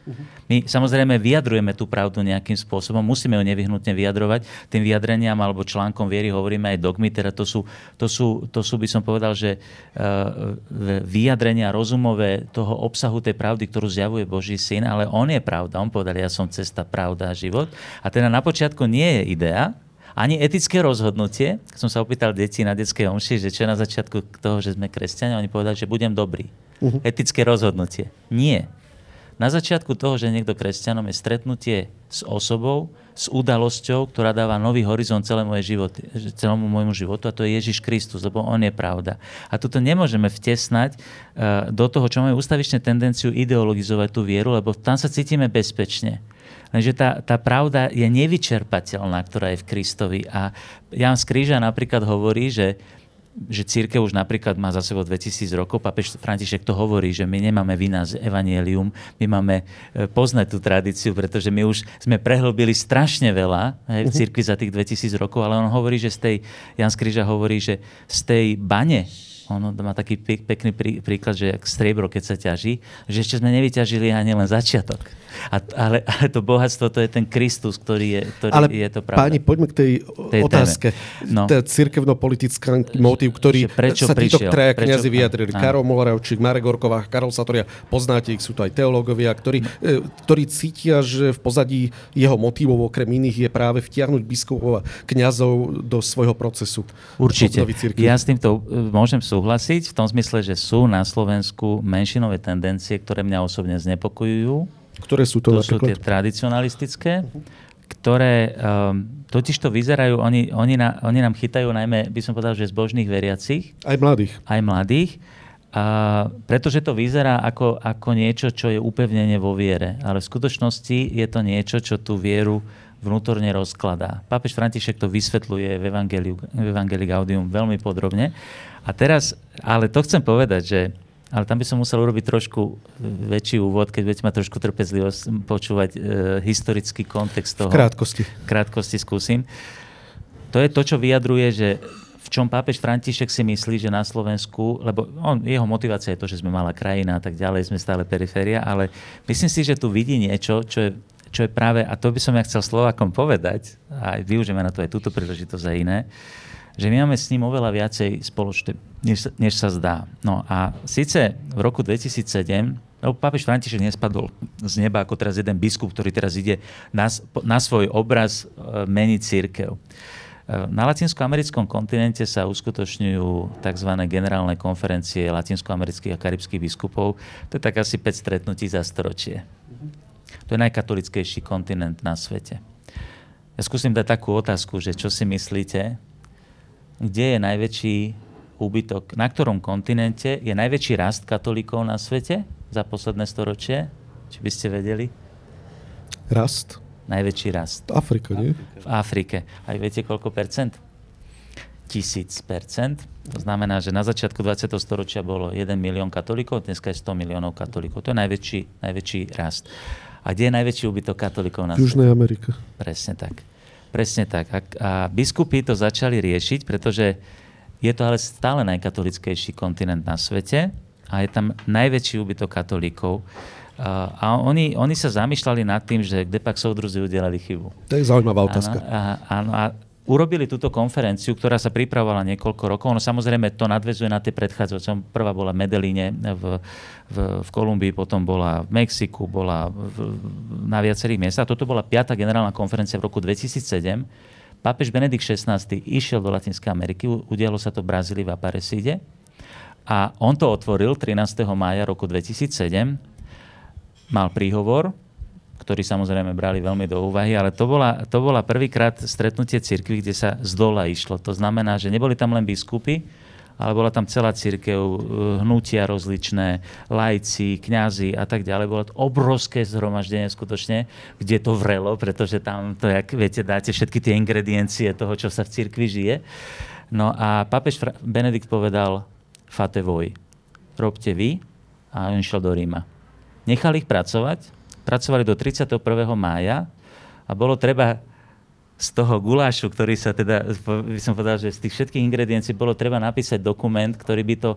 B: My samozrejme vyjadrujeme tú pravdu nejakým spôsobom, musíme ju nevyhnutne vyjadrovať. Tým vyjadreniam alebo článkom viery hovoríme aj dogmy, teda to sú, to sú, to sú by som povedal, že uh, vyjadrenia rozumové toho obsahu tej pravdy, ktorú zjavuje Boží syn, ale on je pravda. On povedal, ja som cesta, pravda a život. A teda na počiatku nie je idea, ani etické rozhodnutie. Keď som sa opýtal deti na detskej omši, že čo je na začiatku toho, že sme kresťania, oni povedali, že budem dobrý uh-huh. etické rozhodnutie. Nie. Na začiatku toho, že niekto kresťanom je stretnutie s osobou, s udalosťou, ktorá dáva nový horizont celému, život, celému môjmu životu a to je Ježiš Kristus, lebo On je pravda. A toto nemôžeme vtesnať uh, do toho, čo máme ústavične tendenciu ideologizovať tú vieru, lebo tam sa cítime bezpečne. Lenže tá, tá pravda je nevyčerpateľná, ktorá je v Kristovi. A Jan Skríža napríklad hovorí, že že církev už napríklad má za sebou 2000 rokov. Papež František to hovorí, že my nemáme vina z evanielium, my máme e, poznať tú tradíciu, pretože my už sme prehlbili strašne veľa hej, v mhm. církvi za tých 2000 rokov, ale on hovorí, že z tej, Jan Skríža hovorí, že z tej bane, ono má taký pekný príklad, že striebro, keď sa ťaží, že ešte sme nevyťažili ani len začiatok. A, ale, ale to bohatstvo, to je ten Kristus, ktorý je, ktorý
A: ale
B: je to pravda.
A: Páni, poďme k tej, tej otázke. No. Tá cirkevno-politická motív, ktorý prečo sa títo traja kniazy vyjadrili. Áno. Karol Molavčík, Marek Gorková, Karol Satoria, poznáte ich, sú to aj teológovia, ktorí, no. ktorí cítia, že v pozadí jeho motívov okrem iných je práve vtiahnuť biskupov a kniazov do svojho procesu.
B: Určite. Ja s týmto e, môžem súhlasiť v tom zmysle, že sú na Slovensku menšinové tendencie, ktoré mňa osobne znepokojujú
A: ktoré sú to?
B: To sú tie tradicionalistické, ktoré um, totiž to vyzerajú, oni, oni, na, oni nám chytajú najmä, by som povedal, že zbožných veriacich.
A: Aj mladých.
B: Aj mladých. A pretože to vyzerá ako, ako niečo, čo je upevnenie vo viere. Ale v skutočnosti je to niečo, čo tú vieru vnútorne rozkladá. Pápež František to vysvetľuje v Evangeliu, v Evangelii Gaudium veľmi podrobne. A teraz, ale to chcem povedať, že ale tam by som musel urobiť trošku väčší úvod, keď budete mať trošku trpezlivosť počúvať e, historický kontext toho.
A: V krátkosti.
B: V krátkosti skúsim. To je to, čo vyjadruje, že v čom pápež František si myslí, že na Slovensku, lebo on, jeho motivácia je to, že sme malá krajina a tak ďalej, sme stále periféria, ale myslím si, že tu vidí niečo, čo je, čo je práve, a to by som ja chcel Slovákom povedať, a využijeme na to aj túto príležitosť a iné, že my máme s ním oveľa viacej spoločné, než, než sa zdá. No a síce v roku 2007 lebo pápež František nespadol z neba ako teraz jeden biskup, ktorý teraz ide na, na svoj obraz e, meniť církev. E, na latinskoamerickom kontinente sa uskutočňujú tzv. generálne konferencie latinskoamerických a karibských biskupov. To je tak asi 5 stretnutí za storočie. To je najkatolickejší kontinent na svete. Ja skúsim dať takú otázku, že čo si myslíte, kde je najväčší úbytok, na ktorom kontinente je najväčší rast katolíkov na svete za posledné storočie? Či by ste vedeli?
A: Rast?
B: Najväčší rast.
A: V Afrike, nie?
B: V Afrike. Aj viete, koľko percent? Tisíc percent. To znamená, že na začiatku 20. storočia bolo 1 milión katolíkov, dneska je 100 miliónov katolíkov. To je najväčší, najväčší rast. A kde je najväčší úbytok katolíkov na
A: svete? V Južnej Amerike.
B: Presne tak. Presne tak. A, a biskupy to začali riešiť, pretože je to ale stále najkatolickejší kontinent na svete a je tam najväčší úbytok katolíkov. A, a oni, oni sa zamýšľali nad tým, že kde pak soudruzi udelali chybu.
A: To je zaujímavá otázka.
B: Áno, a, a, a urobili túto konferenciu, ktorá sa pripravovala niekoľko rokov. No samozrejme to nadvezuje na tie predchádzajúce. Prvá bola v Medelíne v, v, v Kolumbii, potom bola v Mexiku, bola v, na viacerých miestach. Toto bola piata generálna konferencia v roku 2007. Pápež Benedikt XVI išiel do Latinskej Ameriky, udialo sa to v Brazílii v Aparecíde a on to otvoril 13. mája roku 2007. Mal príhovor, ktorí samozrejme brali veľmi do úvahy, ale to bola, to bola prvýkrát stretnutie cirkvi, kde sa z dola išlo. To znamená, že neboli tam len biskupy, ale bola tam celá církev, eh, hnutia rozličné, lajci, kňazi a tak ďalej. Bolo to obrovské zhromaždenie skutočne, kde to vrelo, pretože tam to, jak viete, dáte všetky tie ingrediencie toho, čo sa v cirkvi žije. No a pápež Benedikt povedal, fate voj, robte vy a on šiel do Ríma. Nechal ich pracovať, pracovali do 31. mája a bolo treba z toho gulášu, ktorý sa teda, by som povedal, že z tých všetkých ingrediencií bolo treba napísať dokument, ktorý by to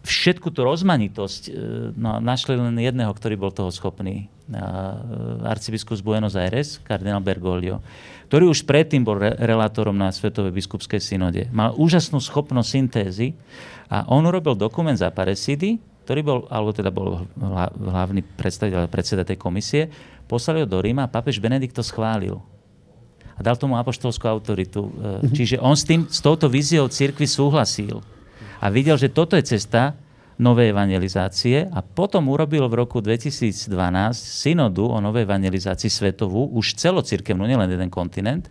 B: všetku tú rozmanitosť, e, no, našli len jedného, ktorý bol toho schopný. E, arcibiskus Buenos Aires, kardinál Bergoglio, ktorý už predtým bol re- relátorom na Svetovej biskupskej synode. Mal úžasnú schopnosť syntézy a on urobil dokument za Paresidy, ktorý bol, alebo teda bol hlavný predstaviteľ, predseda tej komisie, poslali ho do Ríma a papež Benedikt to schválil. A dal tomu apoštolskú autoritu. Mm-hmm. Čiže on s, tým, s touto víziou cirkvi súhlasil. A videl, že toto je cesta novej evangelizácie a potom urobil v roku 2012 synodu o novej evangelizácii svetovú, už celocirkevnú, nielen jeden kontinent,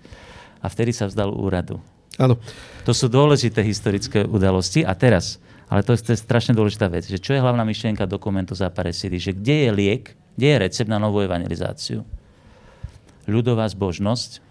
B: a vtedy sa vzdal úradu.
A: Áno.
B: To sú dôležité historické udalosti. A teraz, ale to je, strašne dôležitá vec, že čo je hlavná myšlienka dokumentu za Paresidy, že kde je liek, kde je recept na novú evangelizáciu. Ľudová zbožnosť,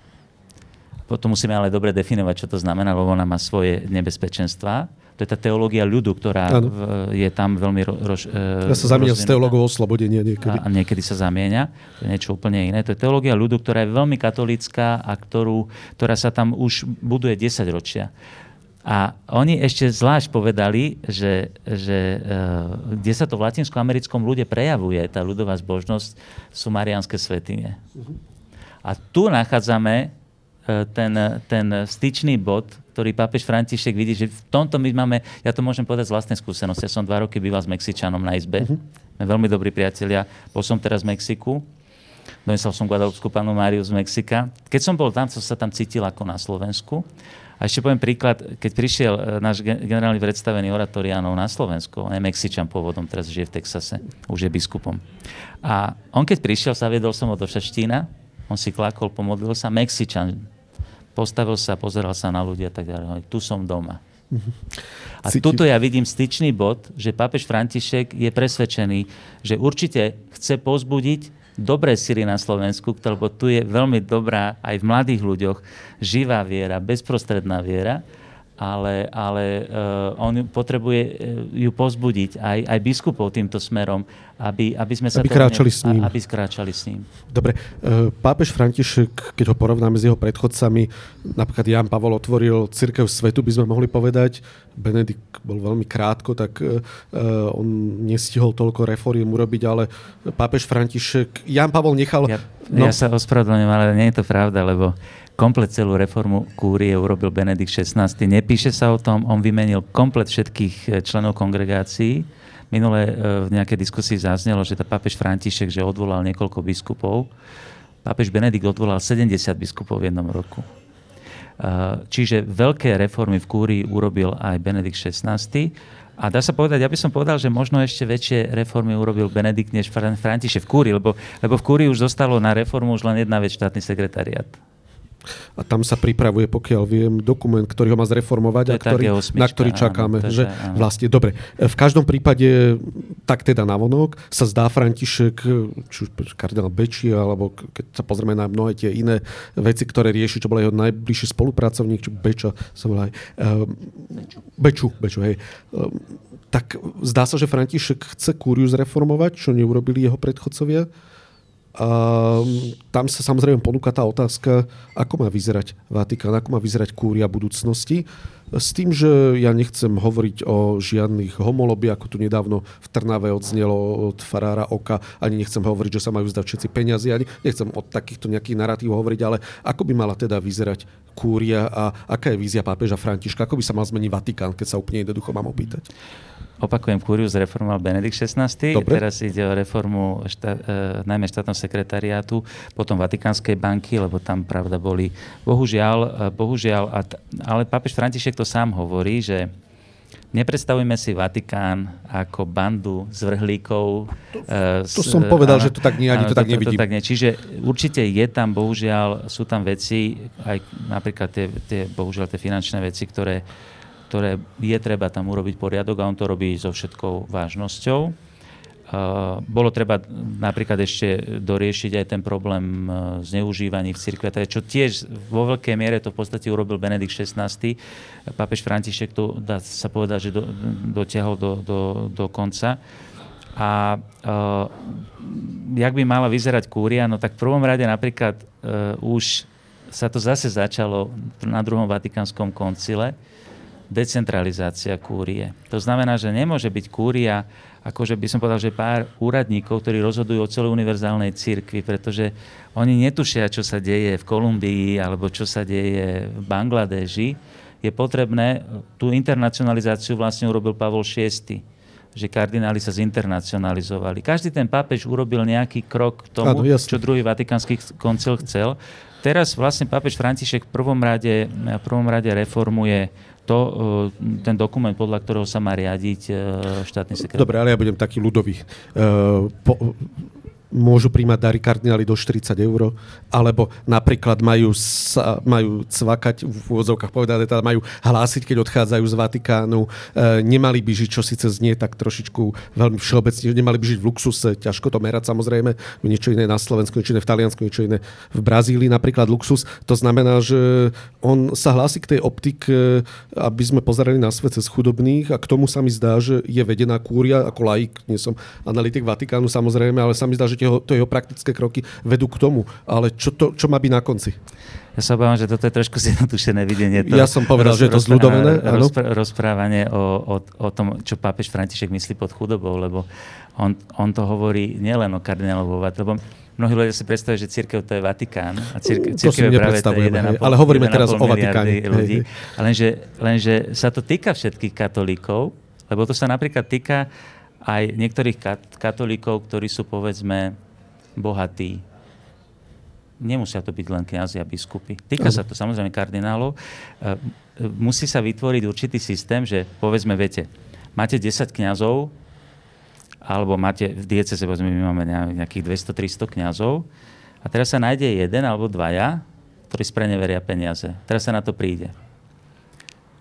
B: potom musíme ale dobre definovať, čo to znamená, lebo ona má svoje nebezpečenstvá. To je tá teológia ľudu, ktorá v, je tam veľmi roz,
A: Ja sa zamieňa s teológou oslobodenia niekedy.
B: A, a niekedy sa zamieňa. To je niečo úplne iné. To je teológia ľudu, ktorá je veľmi katolícka a ktorú, ktorá sa tam už buduje 10 ročia. A oni ešte zvlášť povedali, že, že uh, kde sa to v latinskoamerickom ľude prejavuje, tá ľudová zbožnosť, sú marianské svetine. A tu nachádzame uh, ten, ten styčný bod, ktorý pápež František vidí, že v tomto my máme, ja to môžem povedať z vlastnej skúsenosti, ja som dva roky býval s Mexičanom na izbe, uh-huh. sme veľmi dobrí priatelia, bol som teraz v Mexiku, donesol som Guadalupskú panu Máriu z Mexika. Keď som bol tam, som sa tam cítil ako na Slovensku. A ešte poviem príklad, keď prišiel e, náš generálny predstavený oratoriánov na Slovensku, on je Mexičan pôvodom, teraz žije v Texase, už je biskupom. A on keď prišiel, sa viedol som ho do Šaštína On si klakol, pomodlil sa, Mexičan. Postavil sa, pozeral sa na ľudia a tak ďalej. Tu som doma. A Cítim. tuto ja vidím styčný bod, že pápež František je presvedčený, že určite chce pozbudiť dobré síly na Slovensku, lebo tu je veľmi dobrá aj v mladých ľuďoch živá viera, bezprostredná viera ale, ale uh, on potrebuje uh, ju pozbudiť aj, aj biskupov týmto smerom, aby, aby sme sa
A: aby kráčali s ním.
B: Aby skráčali s ním.
A: Dobre, uh, pápež František, keď ho porovnáme s jeho predchodcami, napríklad Jan Pavol otvoril církev svetu, by sme mohli povedať, Benedikt bol veľmi krátko, tak uh, on nestihol toľko reforiem urobiť, ale pápež František, Jan Pavol nechal...
B: Ja, no, ja sa ospravedlňujem, ale nie je to pravda, lebo komplet celú reformu kúrie urobil Benedikt XVI. Nepíše sa o tom, on vymenil komplet všetkých e, členov kongregácií. Minule e, v nejakej diskusii zaznelo, že tá pápež František, že odvolal niekoľko biskupov. Pápež Benedikt odvolal 70 biskupov v jednom roku. E, čiže veľké reformy v kúrii urobil aj Benedikt XVI. A dá sa povedať, ja by som povedal, že možno ešte väčšie reformy urobil Benedikt než František v kúrii, lebo, lebo v kúrii už zostalo na reformu už len jedna vec, štátny sekretariat
A: a tam sa pripravuje, pokiaľ viem, dokument, ktorý ho má zreformovať a ktorý, na ktorý čakáme. Áno, že áno. vlastne, dobre, v každom prípade, tak teda navonok, sa zdá František, či už kardinál Beči, alebo keď sa pozrieme na mnohé tie iné veci, ktoré rieši, čo bol jeho najbližší spolupracovník, či Beča, som aj, uh, Beču, Beču, hej. Uh, tak zdá sa, že František chce kúriu zreformovať, čo neurobili jeho predchodcovia. A tam sa samozrejme ponúka tá otázka, ako má vyzerať Vatikán, ako má vyzerať kúria budúcnosti. S tým, že ja nechcem hovoriť o žiadnych homolobi, ako tu nedávno v Trnave odznelo od farára Oka, ani nechcem hovoriť, že sa majú zdať všetci peniazy, ani nechcem o takýchto nejakých narratív hovoriť, ale ako by mala teda vyzerať kúria a aká je vízia pápeža Františka, ako by sa mal zmeniť Vatikán, keď sa úplne jednoducho mám opýtať.
B: Opakujem, Kurius zreformoval Benedikt XVI. Dobre. Teraz ide o reformu štá, e, najmä štátneho sekretariátu, potom Vatikánskej banky, lebo tam pravda boli, bohužiaľ, e, bohužiaľ a t- ale pápež František to sám hovorí, že Nepredstavujme si Vatikán ako bandu zvrhlíkov.
A: To, e, to som povedal, áno, že to tak nie, ani áno, to tak nevidím. To, to tak
B: nie. Čiže určite je tam, bohužiaľ, sú tam veci, aj napríklad tie, tie bohužiaľ, tie finančné veci, ktoré, ktoré je treba tam urobiť poriadok a on to robí so všetkou vážnosťou. Uh, bolo treba napríklad ešte doriešiť aj ten problém uh, zneužívaní v cirkvi, čo tiež vo veľkej miere to v podstate urobil Benedikt XVI. Pápež František to dá sa povedať, že do, dotiahol do, do, do konca. A uh, jak by mala vyzerať kúria? No tak v prvom rade napríklad uh, už sa to zase začalo na druhom Vatikánskom koncile, decentralizácia kúrie. To znamená, že nemôže byť kúria, akože by som povedal, že pár úradníkov, ktorí rozhodujú o celej univerzálnej cirkvi, pretože oni netušia, čo sa deje v Kolumbii alebo čo sa deje v Bangladeži. Je potrebné, tú internacionalizáciu vlastne urobil Pavol VI že kardináli sa zinternacionalizovali. Každý ten pápež urobil nejaký krok k tomu, Áno, čo druhý vatikánsky koncil chcel. Teraz vlastne pápež František v prvom rade, v prvom rade reformuje to, e, ten dokument, podľa ktorého sa má riadiť e, štátny sekretár.
A: Dobre, ale ja budem taký ľudový. Uh, po, môžu príjmať dary kardinály do 40 eur, alebo napríklad majú, sa, majú cvakať, v úvodzovkách povedané, teda majú hlásiť, keď odchádzajú z Vatikánu, e, nemali by žiť, čo síce znie tak trošičku veľmi všeobecne, nemali by žiť v luxuse, ťažko to merať samozrejme, niečo iné na Slovensku, niečo iné v Taliansku, niečo iné v Brazílii, napríklad luxus. To znamená, že on sa hlási k tej optike, aby sme pozerali na svet cez chudobných a k tomu sa mi zdá, že je vedená kúria, ako laik, nie som analytik Vatikánu samozrejme, ale sa mi zdá, že tie, to jeho praktické kroky vedú k tomu. Ale čo, to, čo má byť na konci?
B: Ja sa obávam, že toto je trošku zjednodušené videnie. To,
A: ja som povedal, roz, že je to zľudovené.
B: Rozpr- rozprávanie o, o, o tom, čo pápež František myslí pod chudobou, lebo on, on to hovorí nielen o kardinálovu lebo mnohí ľudia si predstavujú, že církev to je Vatikán a církev, církev je práve to
A: Ale hovoríme teraz o Vatikáne.
B: Ľudí. Lenže, lenže sa to týka všetkých katolíkov, lebo to sa napríklad týka aj niektorých kat- katolíkov, ktorí sú povedzme bohatí. Nemusia to byť len kniazy a biskupy. Týka sa to samozrejme kardinálov. E, musí sa vytvoriť určitý systém, že povedzme, viete, máte 10 kňazov, alebo máte v dieceze, povedzme, my máme nejakých 200-300 kňazov, a teraz sa nájde jeden alebo dvaja, ktorí spreneveria peniaze. Teraz sa na to príde.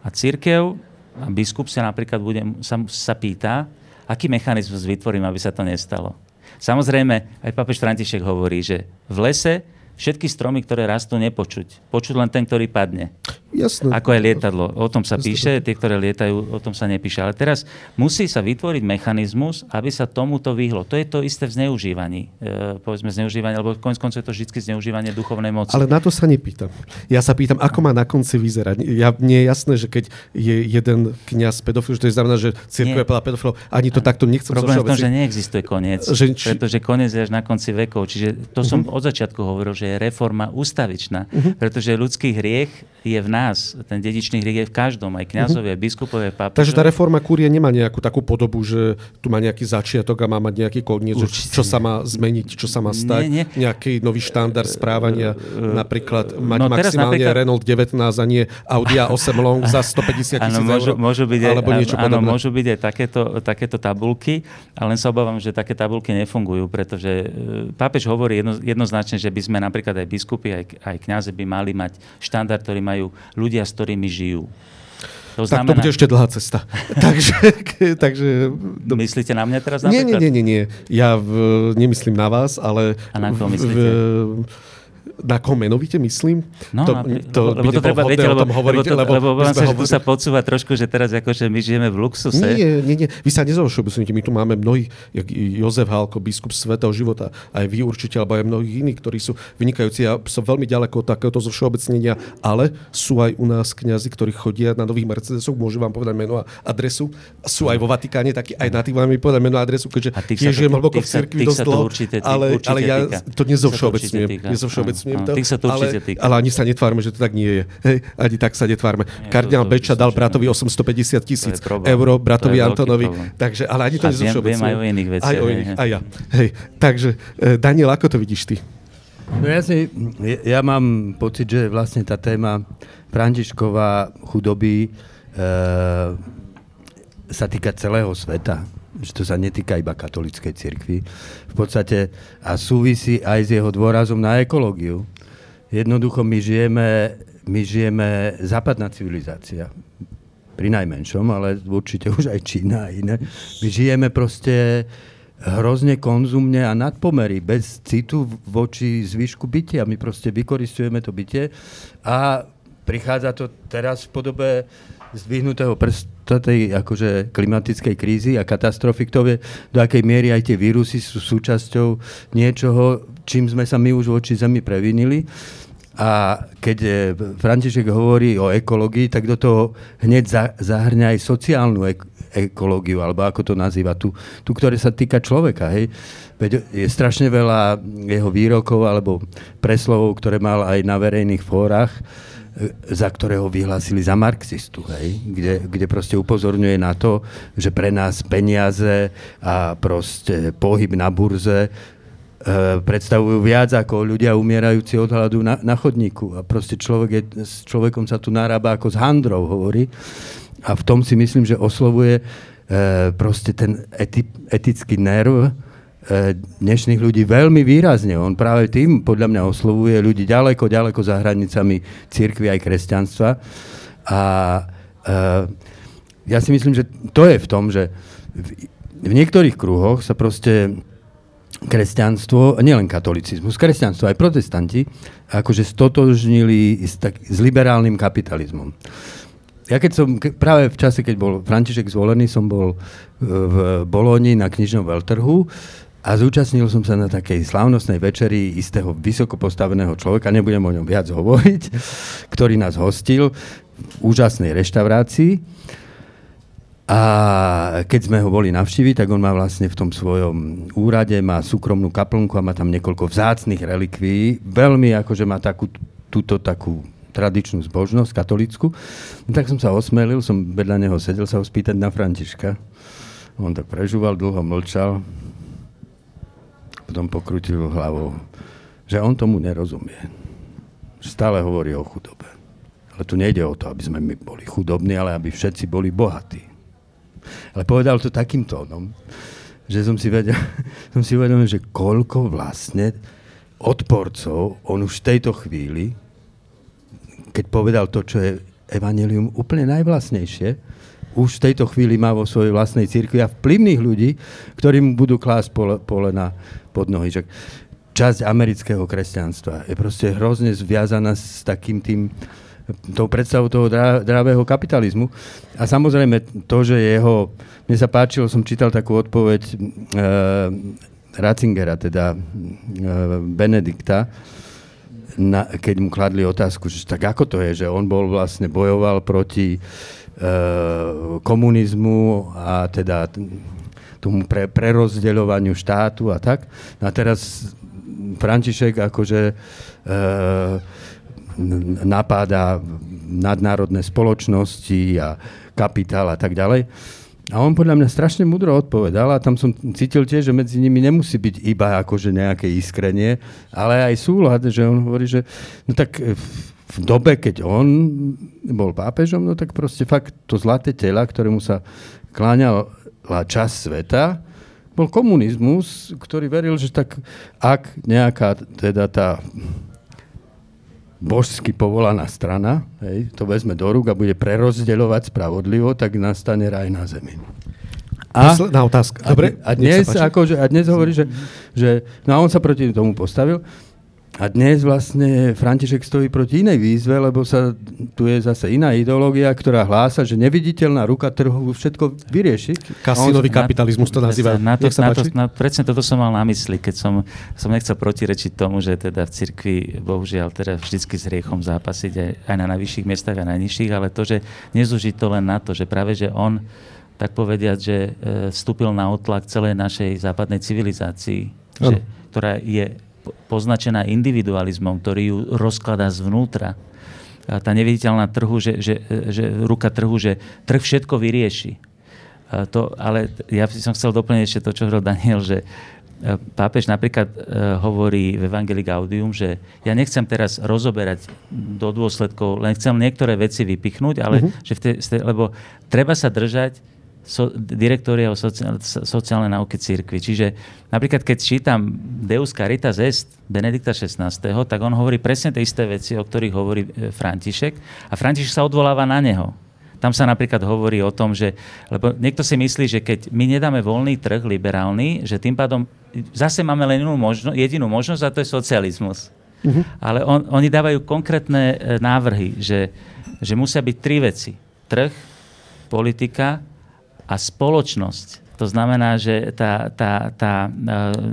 B: A církev a biskup sa napríklad bude, sa, sa pýta, aký mechanizmus vytvorím, aby sa to nestalo. Samozrejme, aj papež František hovorí, že v lese všetky stromy, ktoré rastú, nepočuť. Počuť len ten, ktorý padne.
A: Jasné.
B: Ako je lietadlo. O tom sa Jasné. píše, tie, ktoré lietajú, o tom sa nepíše. Ale teraz musí sa vytvoriť mechanizmus, aby sa tomuto vyhlo. To je to isté v zneužívaní. E, povedzme zneužívanie, lebo konec koncov je to vždy zneužívanie duchovnej moci.
A: Ale na to sa nepýtam. Ja sa pýtam, ako má na konci vyzerať. Ja, nie je jasné, že keď je jeden kňaz pedofil, že to je znamená, že církev je plná pedofilov. Ani to takto nechcem
B: Problém v tom, že neexistuje koniec. Že, či... Pretože koniec je až na konci vekov. Čiže to som uh-huh. od začiatku hovoril, že je reforma ustavičná. Uh-huh. Pretože ľudský hriech je v nás. Ten dedičný hriech je v každom, aj kňazovi, aj biskupovie, pápežovi.
A: Takže tá reforma kúrie nemá nejakú takú podobu, že tu má nejaký začiatok a má mať nejaký koniec, čo sa má zmeniť, čo sa má stať, nie, nie. nejaký nový štandard správania, napríklad mať no, maximálne napríklad... Renault 19 a nie Audi A8 Long za 150 tisíc
B: môžu,
A: eur,
B: môžu byť aj,
A: alebo niečo
B: áno,
A: podobné.
B: môžu byť aj takéto, takéto tabulky, ale len sa obávam, že také tabulky nefungujú, pretože e, pápež hovorí jedno, jednoznačne, že by sme napríklad aj biskupy, aj, aj kňaze by mali mať štandard, ktorý majú ľudia, s ktorými žijú.
A: To znamená... Tak to bude ešte dlhá cesta. takže, takže...
B: Myslíte na mňa teraz
A: napríklad? Nie, nie, nie, nie. Ja v, nemyslím na vás, ale...
B: A na koho myslíte? V,
A: na koho menovite myslím?
B: No, to, to lebo to treba, viete, lebo, hovoriť, lebo, to, lebo, lebo vám sa, hovor... tu sa podsúva trošku, že teraz akože my žijeme v luxuse.
A: Nie, nie, nie. Vy sa nezovšeobecnite. My tu máme mnohých, jak Jozef Hálko, biskup svetého života, aj vy určite, alebo aj mnohých iných, ktorí sú vynikajúci. Ja som veľmi ďaleko od takéhoto zovšeobecnenia, ale sú aj u nás kňazi, ktorí chodia na nových Mercedesoch, môžem vám povedať meno a adresu. Sú aj vo Vatikáne, taký aj na tých vám mi povedať meno a adresu, keďže tiež žijem hlboko v cirkvi dosť dlho, ale, ale ja to nezovšeobecňujem
B: zúčastňujem to. Tých sa to
A: týka. Ale ani sa netvárme, že to tak nie je. Hej, ani tak sa netvárme. Nie, Kardinál to, to, Beča dal bratovi 850 tisíc eur, bratovi Antonovi. Takže, ale ani to.
B: Viem aj o iných veciach.
A: Aj o iných, aj ja. Hej, takže, eh, Daniel, ako to vidíš ty?
C: No ja, si, ja mám pocit, že vlastne tá téma Františková chudoby e, sa týka celého sveta že to sa netýka iba katolíckej cirkvi. V podstate a súvisí aj s jeho dôrazom na ekológiu. Jednoducho my žijeme, my žijeme západná civilizácia. Pri najmenšom, ale určite už aj Čína a iné. My žijeme proste hrozne konzumne a nadpomery, bez citu voči zvyšku bytia. My proste vykoristujeme to bytie a prichádza to teraz v podobe zdvihnutého prsta tej akože klimatickej krízy a katastrofy, kto vie, do akej miery aj tie vírusy sú súčasťou niečoho, čím sme sa my už voči Zemi previnili. A keď eh, František hovorí o ekológii, tak do toho hneď za, zahrňa aj sociálnu ek- ekológiu, alebo ako to nazýva, tú, tú, ktoré sa týka človeka. Hej. Veď je strašne veľa jeho výrokov alebo preslovov, ktoré mal aj na verejných fórach, za ktorého vyhlásili za marxistu, hej? Kde, kde proste upozorňuje na to, že pre nás peniaze a proste pohyb na burze e, predstavujú viac ako ľudia umierajúci od hladu na, na chodníku. A proste človek je, s človekom sa tu narába ako s handrou, hovorí. A v tom si myslím, že oslovuje e, proste ten eti, etický nerv, dnešných ľudí veľmi výrazne. On práve tým podľa mňa oslovuje ľudí ďaleko, ďaleko za hranicami církvy aj kresťanstva. A e, ja si myslím, že to je v tom, že v, niektorých kruhoch sa proste kresťanstvo, nielen katolicizmus, kresťanstvo aj protestanti, akože stotožnili s, tak, s liberálnym kapitalizmom. Ja keď som, práve v čase, keď bol František zvolený, som bol v Boloni na knižnom veľtrhu a zúčastnil som sa na takej slávnostnej večeri istého vysoko postaveného človeka, nebudem o ňom viac hovoriť, ktorý nás hostil v úžasnej reštaurácii. A keď sme ho boli navštíviť, tak on má vlastne v tom svojom úrade, má súkromnú kaplnku a má tam niekoľko vzácných relikví. Veľmi akože má takú, túto takú tradičnú zbožnosť, katolickú. No, tak som sa osmelil, som vedľa neho sedel sa ho spýtať na Františka. On tak prežúval, dlho mlčal potom pokrutil hlavou, že on tomu nerozumie. Stále hovorí o chudobe. Ale tu nejde o to, aby sme my boli chudobní, ale aby všetci boli bohatí. Ale povedal to takým tónom, že som si, vedel, som si uvedomil, že koľko vlastne odporcov, on už v tejto chvíli, keď povedal to, čo je evanelium úplne najvlastnejšie, už v tejto chvíli má vo svojej vlastnej cirkvi a vplyvných ľudí, ktorí mu budú klásť pole, pole na pod nohy. Že časť amerického kresťanstva je proste hrozne zviazaná s takým tým tou predstavou toho zdravého kapitalizmu. A samozrejme to, že jeho... Mne sa páčilo, som čítal takú odpoveď e, Ratzingera, teda e, Benedikta, na, keď mu kladli otázku, že tak ako to je, že on bol vlastne bojoval proti Eh, komunizmu a teda tomu pre, prerozdeľovaniu štátu a tak. No a teraz František akože e, napáda nadnárodné spoločnosti a kapitál a tak ďalej. A on podľa mňa strašne mudro odpovedal a tam som cítil tiež, že medzi nimi nemusí byť iba akože nejaké iskrenie, ale aj súlad, že on hovorí, že no tak v dobe, keď on bol pápežom, no tak proste fakt to zlaté tela, ktorému sa kláňala časť sveta, bol komunizmus, ktorý veril, že tak ak nejaká teda tá božsky povolaná strana hej, to vezme do rúk a bude prerozdeľovať spravodlivo, tak nastane raj na zemi.
A: A, Posledná otázka.
C: Dobre, a, dnes, akože, a dnes hovorí, že, že no a on sa proti tomu postavil a dnes vlastne František stojí proti inej výzve, lebo sa, tu je zase iná ideológia, ktorá hlása, že neviditeľná ruka trhu všetko vyrieši.
A: Kasinový kapitalizmus to nazýva.
B: Na to, na to, na, presne toto som mal na mysli, keď som, som nechcel protirečiť tomu, že teda v cirkvi bohužiaľ teda vždycky s riechom zápasiť aj, aj na najvyšších miestach a najnižších, ale to, že nezúžiť to len na to, že práve, že on tak povediať, že e, vstúpil na otlak celej našej západnej civilizácii, že, ktorá je poznačená individualizmom, ktorý ju rozkladá zvnútra. A tá neviditeľná trhu, že, že, že ruka trhu, že trh všetko vyrieši. A to, ale ja som chcel doplniť ešte to, čo hovoril Daniel, že e, pápež napríklad e, hovorí v Evangelii Gaudium, že ja nechcem teraz rozoberať do dôsledkov, len chcem niektoré veci vypichnúť, ale uh-huh. že v tej, lebo treba sa držať so, direktória o sociálne, sociálnej náuky církvy. Čiže napríklad, keď čítam Deus Caritas Est Benedikta XVI, tak on hovorí presne tie isté veci, o ktorých hovorí e, František a František sa odvoláva na neho. Tam sa napríklad hovorí o tom, že, lebo niekto si myslí, že keď my nedáme voľný trh liberálny, že tým pádom zase máme len jedinú, možno, jedinú možnosť a to je socializmus. Uh-huh. Ale on, oni dávajú konkrétne e, návrhy, že, že musia byť tri veci. Trh, politika a spoločnosť. To znamená, že tá, tá, tá e,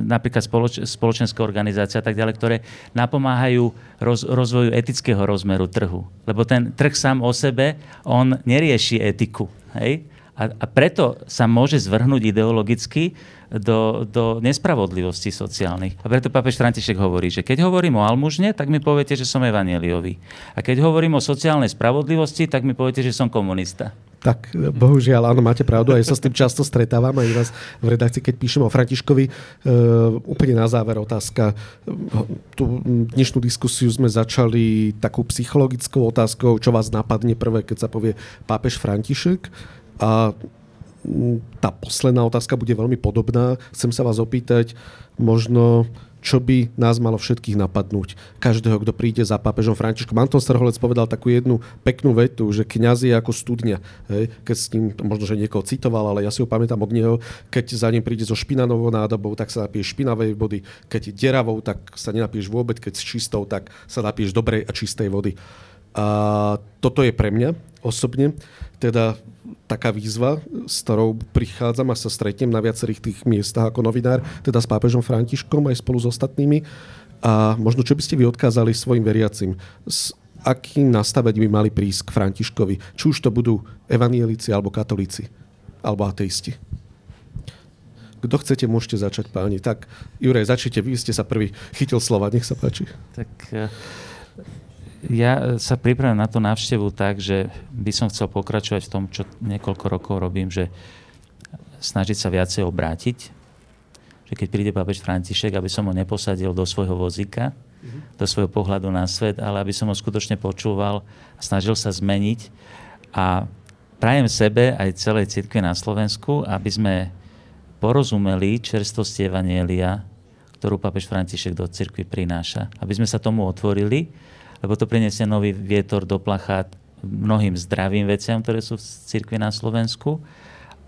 B: napríklad spoloč, spoločenská organizácia a tak ďalej, ktoré napomáhajú roz, rozvoju etického rozmeru trhu. Lebo ten trh sám o sebe, on nerieši etiku. Hej? A, a preto sa môže zvrhnúť ideologicky do, do nespravodlivosti sociálnych. A preto pápež František hovorí, že keď hovorím o almužne, tak mi poviete, že som evaneliový. A keď hovorím o sociálnej spravodlivosti, tak mi poviete, že som komunista.
A: Tak, bohužiaľ, áno, máte pravdu, aj sa s tým často stretávam, aj vás v redakcii, keď píšem o Františkovi. E, úplne na záver otázka. Tú dnešnú diskusiu sme začali takou psychologickou otázkou, čo vás napadne prvé, keď sa povie pápež František. A tá posledná otázka bude veľmi podobná. Chcem sa vás opýtať, možno čo by nás malo všetkých napadnúť. Každého, kto príde za pápežom Františkom. Anton Strholec povedal takú jednu peknú vetu, že kňaz je ako studňa. Hej? Keď s ním, možno, že niekoho citoval, ale ja si ho pamätám od neho, keď za ním príde so špinavou nádobou, tak sa napiješ špinavej vody. Keď deravou, tak sa nenapiješ vôbec. Keď s čistou, tak sa napiješ dobrej a čistej vody. A toto je pre mňa osobne teda taká výzva, s ktorou prichádzam a sa stretnem na viacerých tých miestach ako novinár, teda s pápežom Františkom aj spolu s ostatnými. A možno čo by ste vy odkázali svojim veriacim? S akým nastavením by mali prísť k Františkovi? Či už to budú evanielici alebo katolíci, alebo ateisti? Kto chcete, môžete začať, páni. Tak, Juraj, začnite, vy ste sa prvý chytil slova, nech sa páči.
B: Tak ja sa pripravím na tú návštevu tak, že by som chcel pokračovať v tom, čo niekoľko rokov robím, že snažiť sa viacej obrátiť, že keď príde pápež František, aby som ho neposadil do svojho vozíka, mm-hmm. do svojho pohľadu na svet, ale aby som ho skutočne počúval a snažil sa zmeniť. A prajem sebe aj celej cirkvi na Slovensku, aby sme porozumeli čerstosti Evanielia, ktorú pápež František do cirkvi prináša. Aby sme sa tomu otvorili, lebo to priniesie nový vietor do plachát mnohým zdravým veciam, ktoré sú v cirkvi na Slovensku.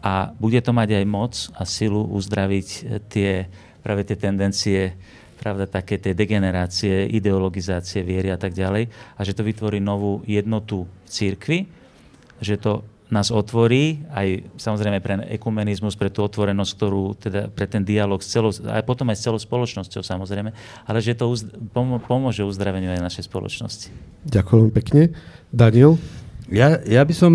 B: A bude to mať aj moc a silu uzdraviť tie, práve tie tendencie pravda, také tej degenerácie, ideologizácie viery a tak ďalej. A že to vytvorí novú jednotu církvy, že to nás otvorí aj samozrejme pre ekumenizmus, pre tú otvorenosť, ktorú teda pre ten dialog s celou, aj potom aj s celou spoločnosťou samozrejme, ale že to uz, pomôže uzdraveniu aj našej spoločnosti.
A: Ďakujem pekne. Daniel?
C: Ja, ja by som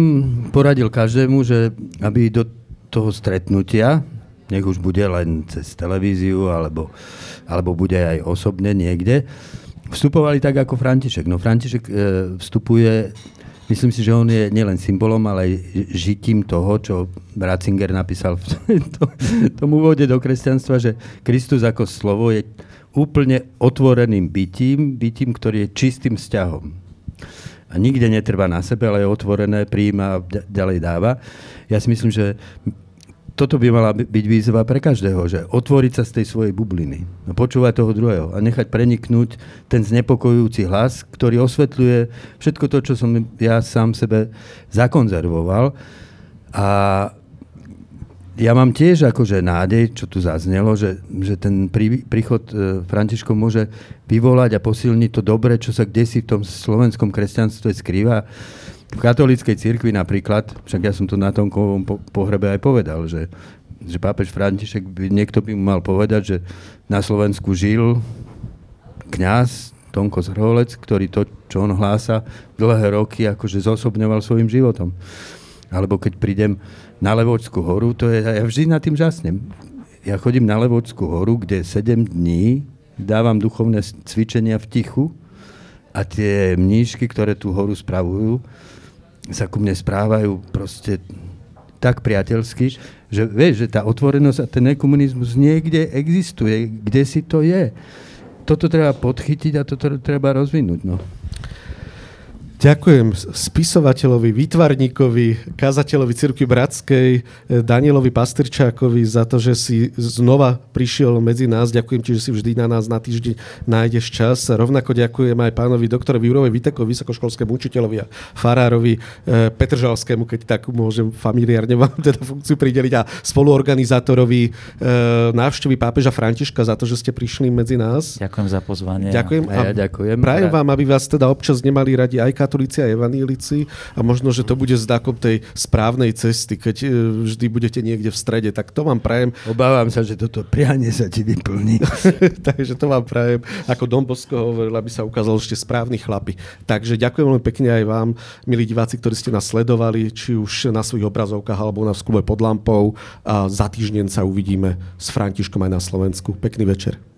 C: poradil každému, že aby do toho stretnutia, nech už bude len cez televíziu alebo alebo bude aj osobne niekde, vstupovali tak ako František. No František e, vstupuje, myslím si, že on je nielen symbolom, ale aj žitím toho, čo Ratzinger napísal v tom úvode do kresťanstva, že Kristus ako slovo je úplne otvoreným bytím, bytím, ktorý je čistým vzťahom. A nikde netrvá na sebe, ale je otvorené, príjma a ďalej dáva. Ja si myslím, že toto by mala byť výzva pre každého, že otvoriť sa z tej svojej bubliny, počúvať toho druhého a nechať preniknúť ten znepokojujúci hlas, ktorý osvetľuje všetko to, čo som ja sám sebe zakonzervoval. A ja mám tiež akože nádej, čo tu zaznelo, že, že ten prí, príchod e, Františkov môže vyvolať a posilniť to dobre, čo sa kde si v tom slovenskom kresťanstve skrýva v katolíckej cirkvi napríklad, však ja som to na tom po, pohrebe aj povedal, že, že pápež František, by, niekto by mu mal povedať, že na Slovensku žil kňaz Tonko Zhrolec, ktorý to, čo on hlása, dlhé roky akože zosobňoval svojim životom. Alebo keď prídem na Levočskú horu, to je, ja vždy nad tým žasnem. Ja chodím na Levočskú horu, kde 7 dní dávam duchovné cvičenia v tichu a tie mníšky, ktoré tú horu spravujú, sa ku mne správajú proste tak priateľsky, že vieš, že tá otvorenosť a ten ekomunizmus niekde existuje, kde si to je. Toto treba podchytiť a toto treba rozvinúť. No.
A: Ďakujem spisovateľovi, výtvarníkovi, kazateľovi Cirky Bratskej, eh, Danielovi Pastrčákovi za to, že si znova prišiel medzi nás. Ďakujem ti, že si vždy na nás na týždeň nájdeš čas. Rovnako ďakujem aj pánovi doktorovi Jurovi Vitekovi, vysokoškolskému učiteľovi a farárovi eh, Petržalskému, keď tak môžem familiárne vám teda funkciu prideliť a spoluorganizátorovi eh, návštevy pápeža Františka za to, že ste prišli medzi nás.
B: Ďakujem za pozvanie.
A: Ďakujem.
C: A ja ďakujem.
A: Prajem vám, aby vás teda občas nemali radi aj katolíci a evanílici a možno, že to bude znakom tej správnej cesty, keď e, vždy budete niekde v strede, tak to vám prajem.
C: Obávam sa, že toto prianie sa ti vyplní.
A: Takže to vám prajem, ako Don Bosco hovoril, aby sa ukázal ešte správny chlapi. Takže ďakujem veľmi pekne aj vám, milí diváci, ktorí ste nás sledovali, či už na svojich obrazovkách alebo na v klube pod lampou. A za týždeň sa uvidíme s Františkom aj na Slovensku. Pekný večer.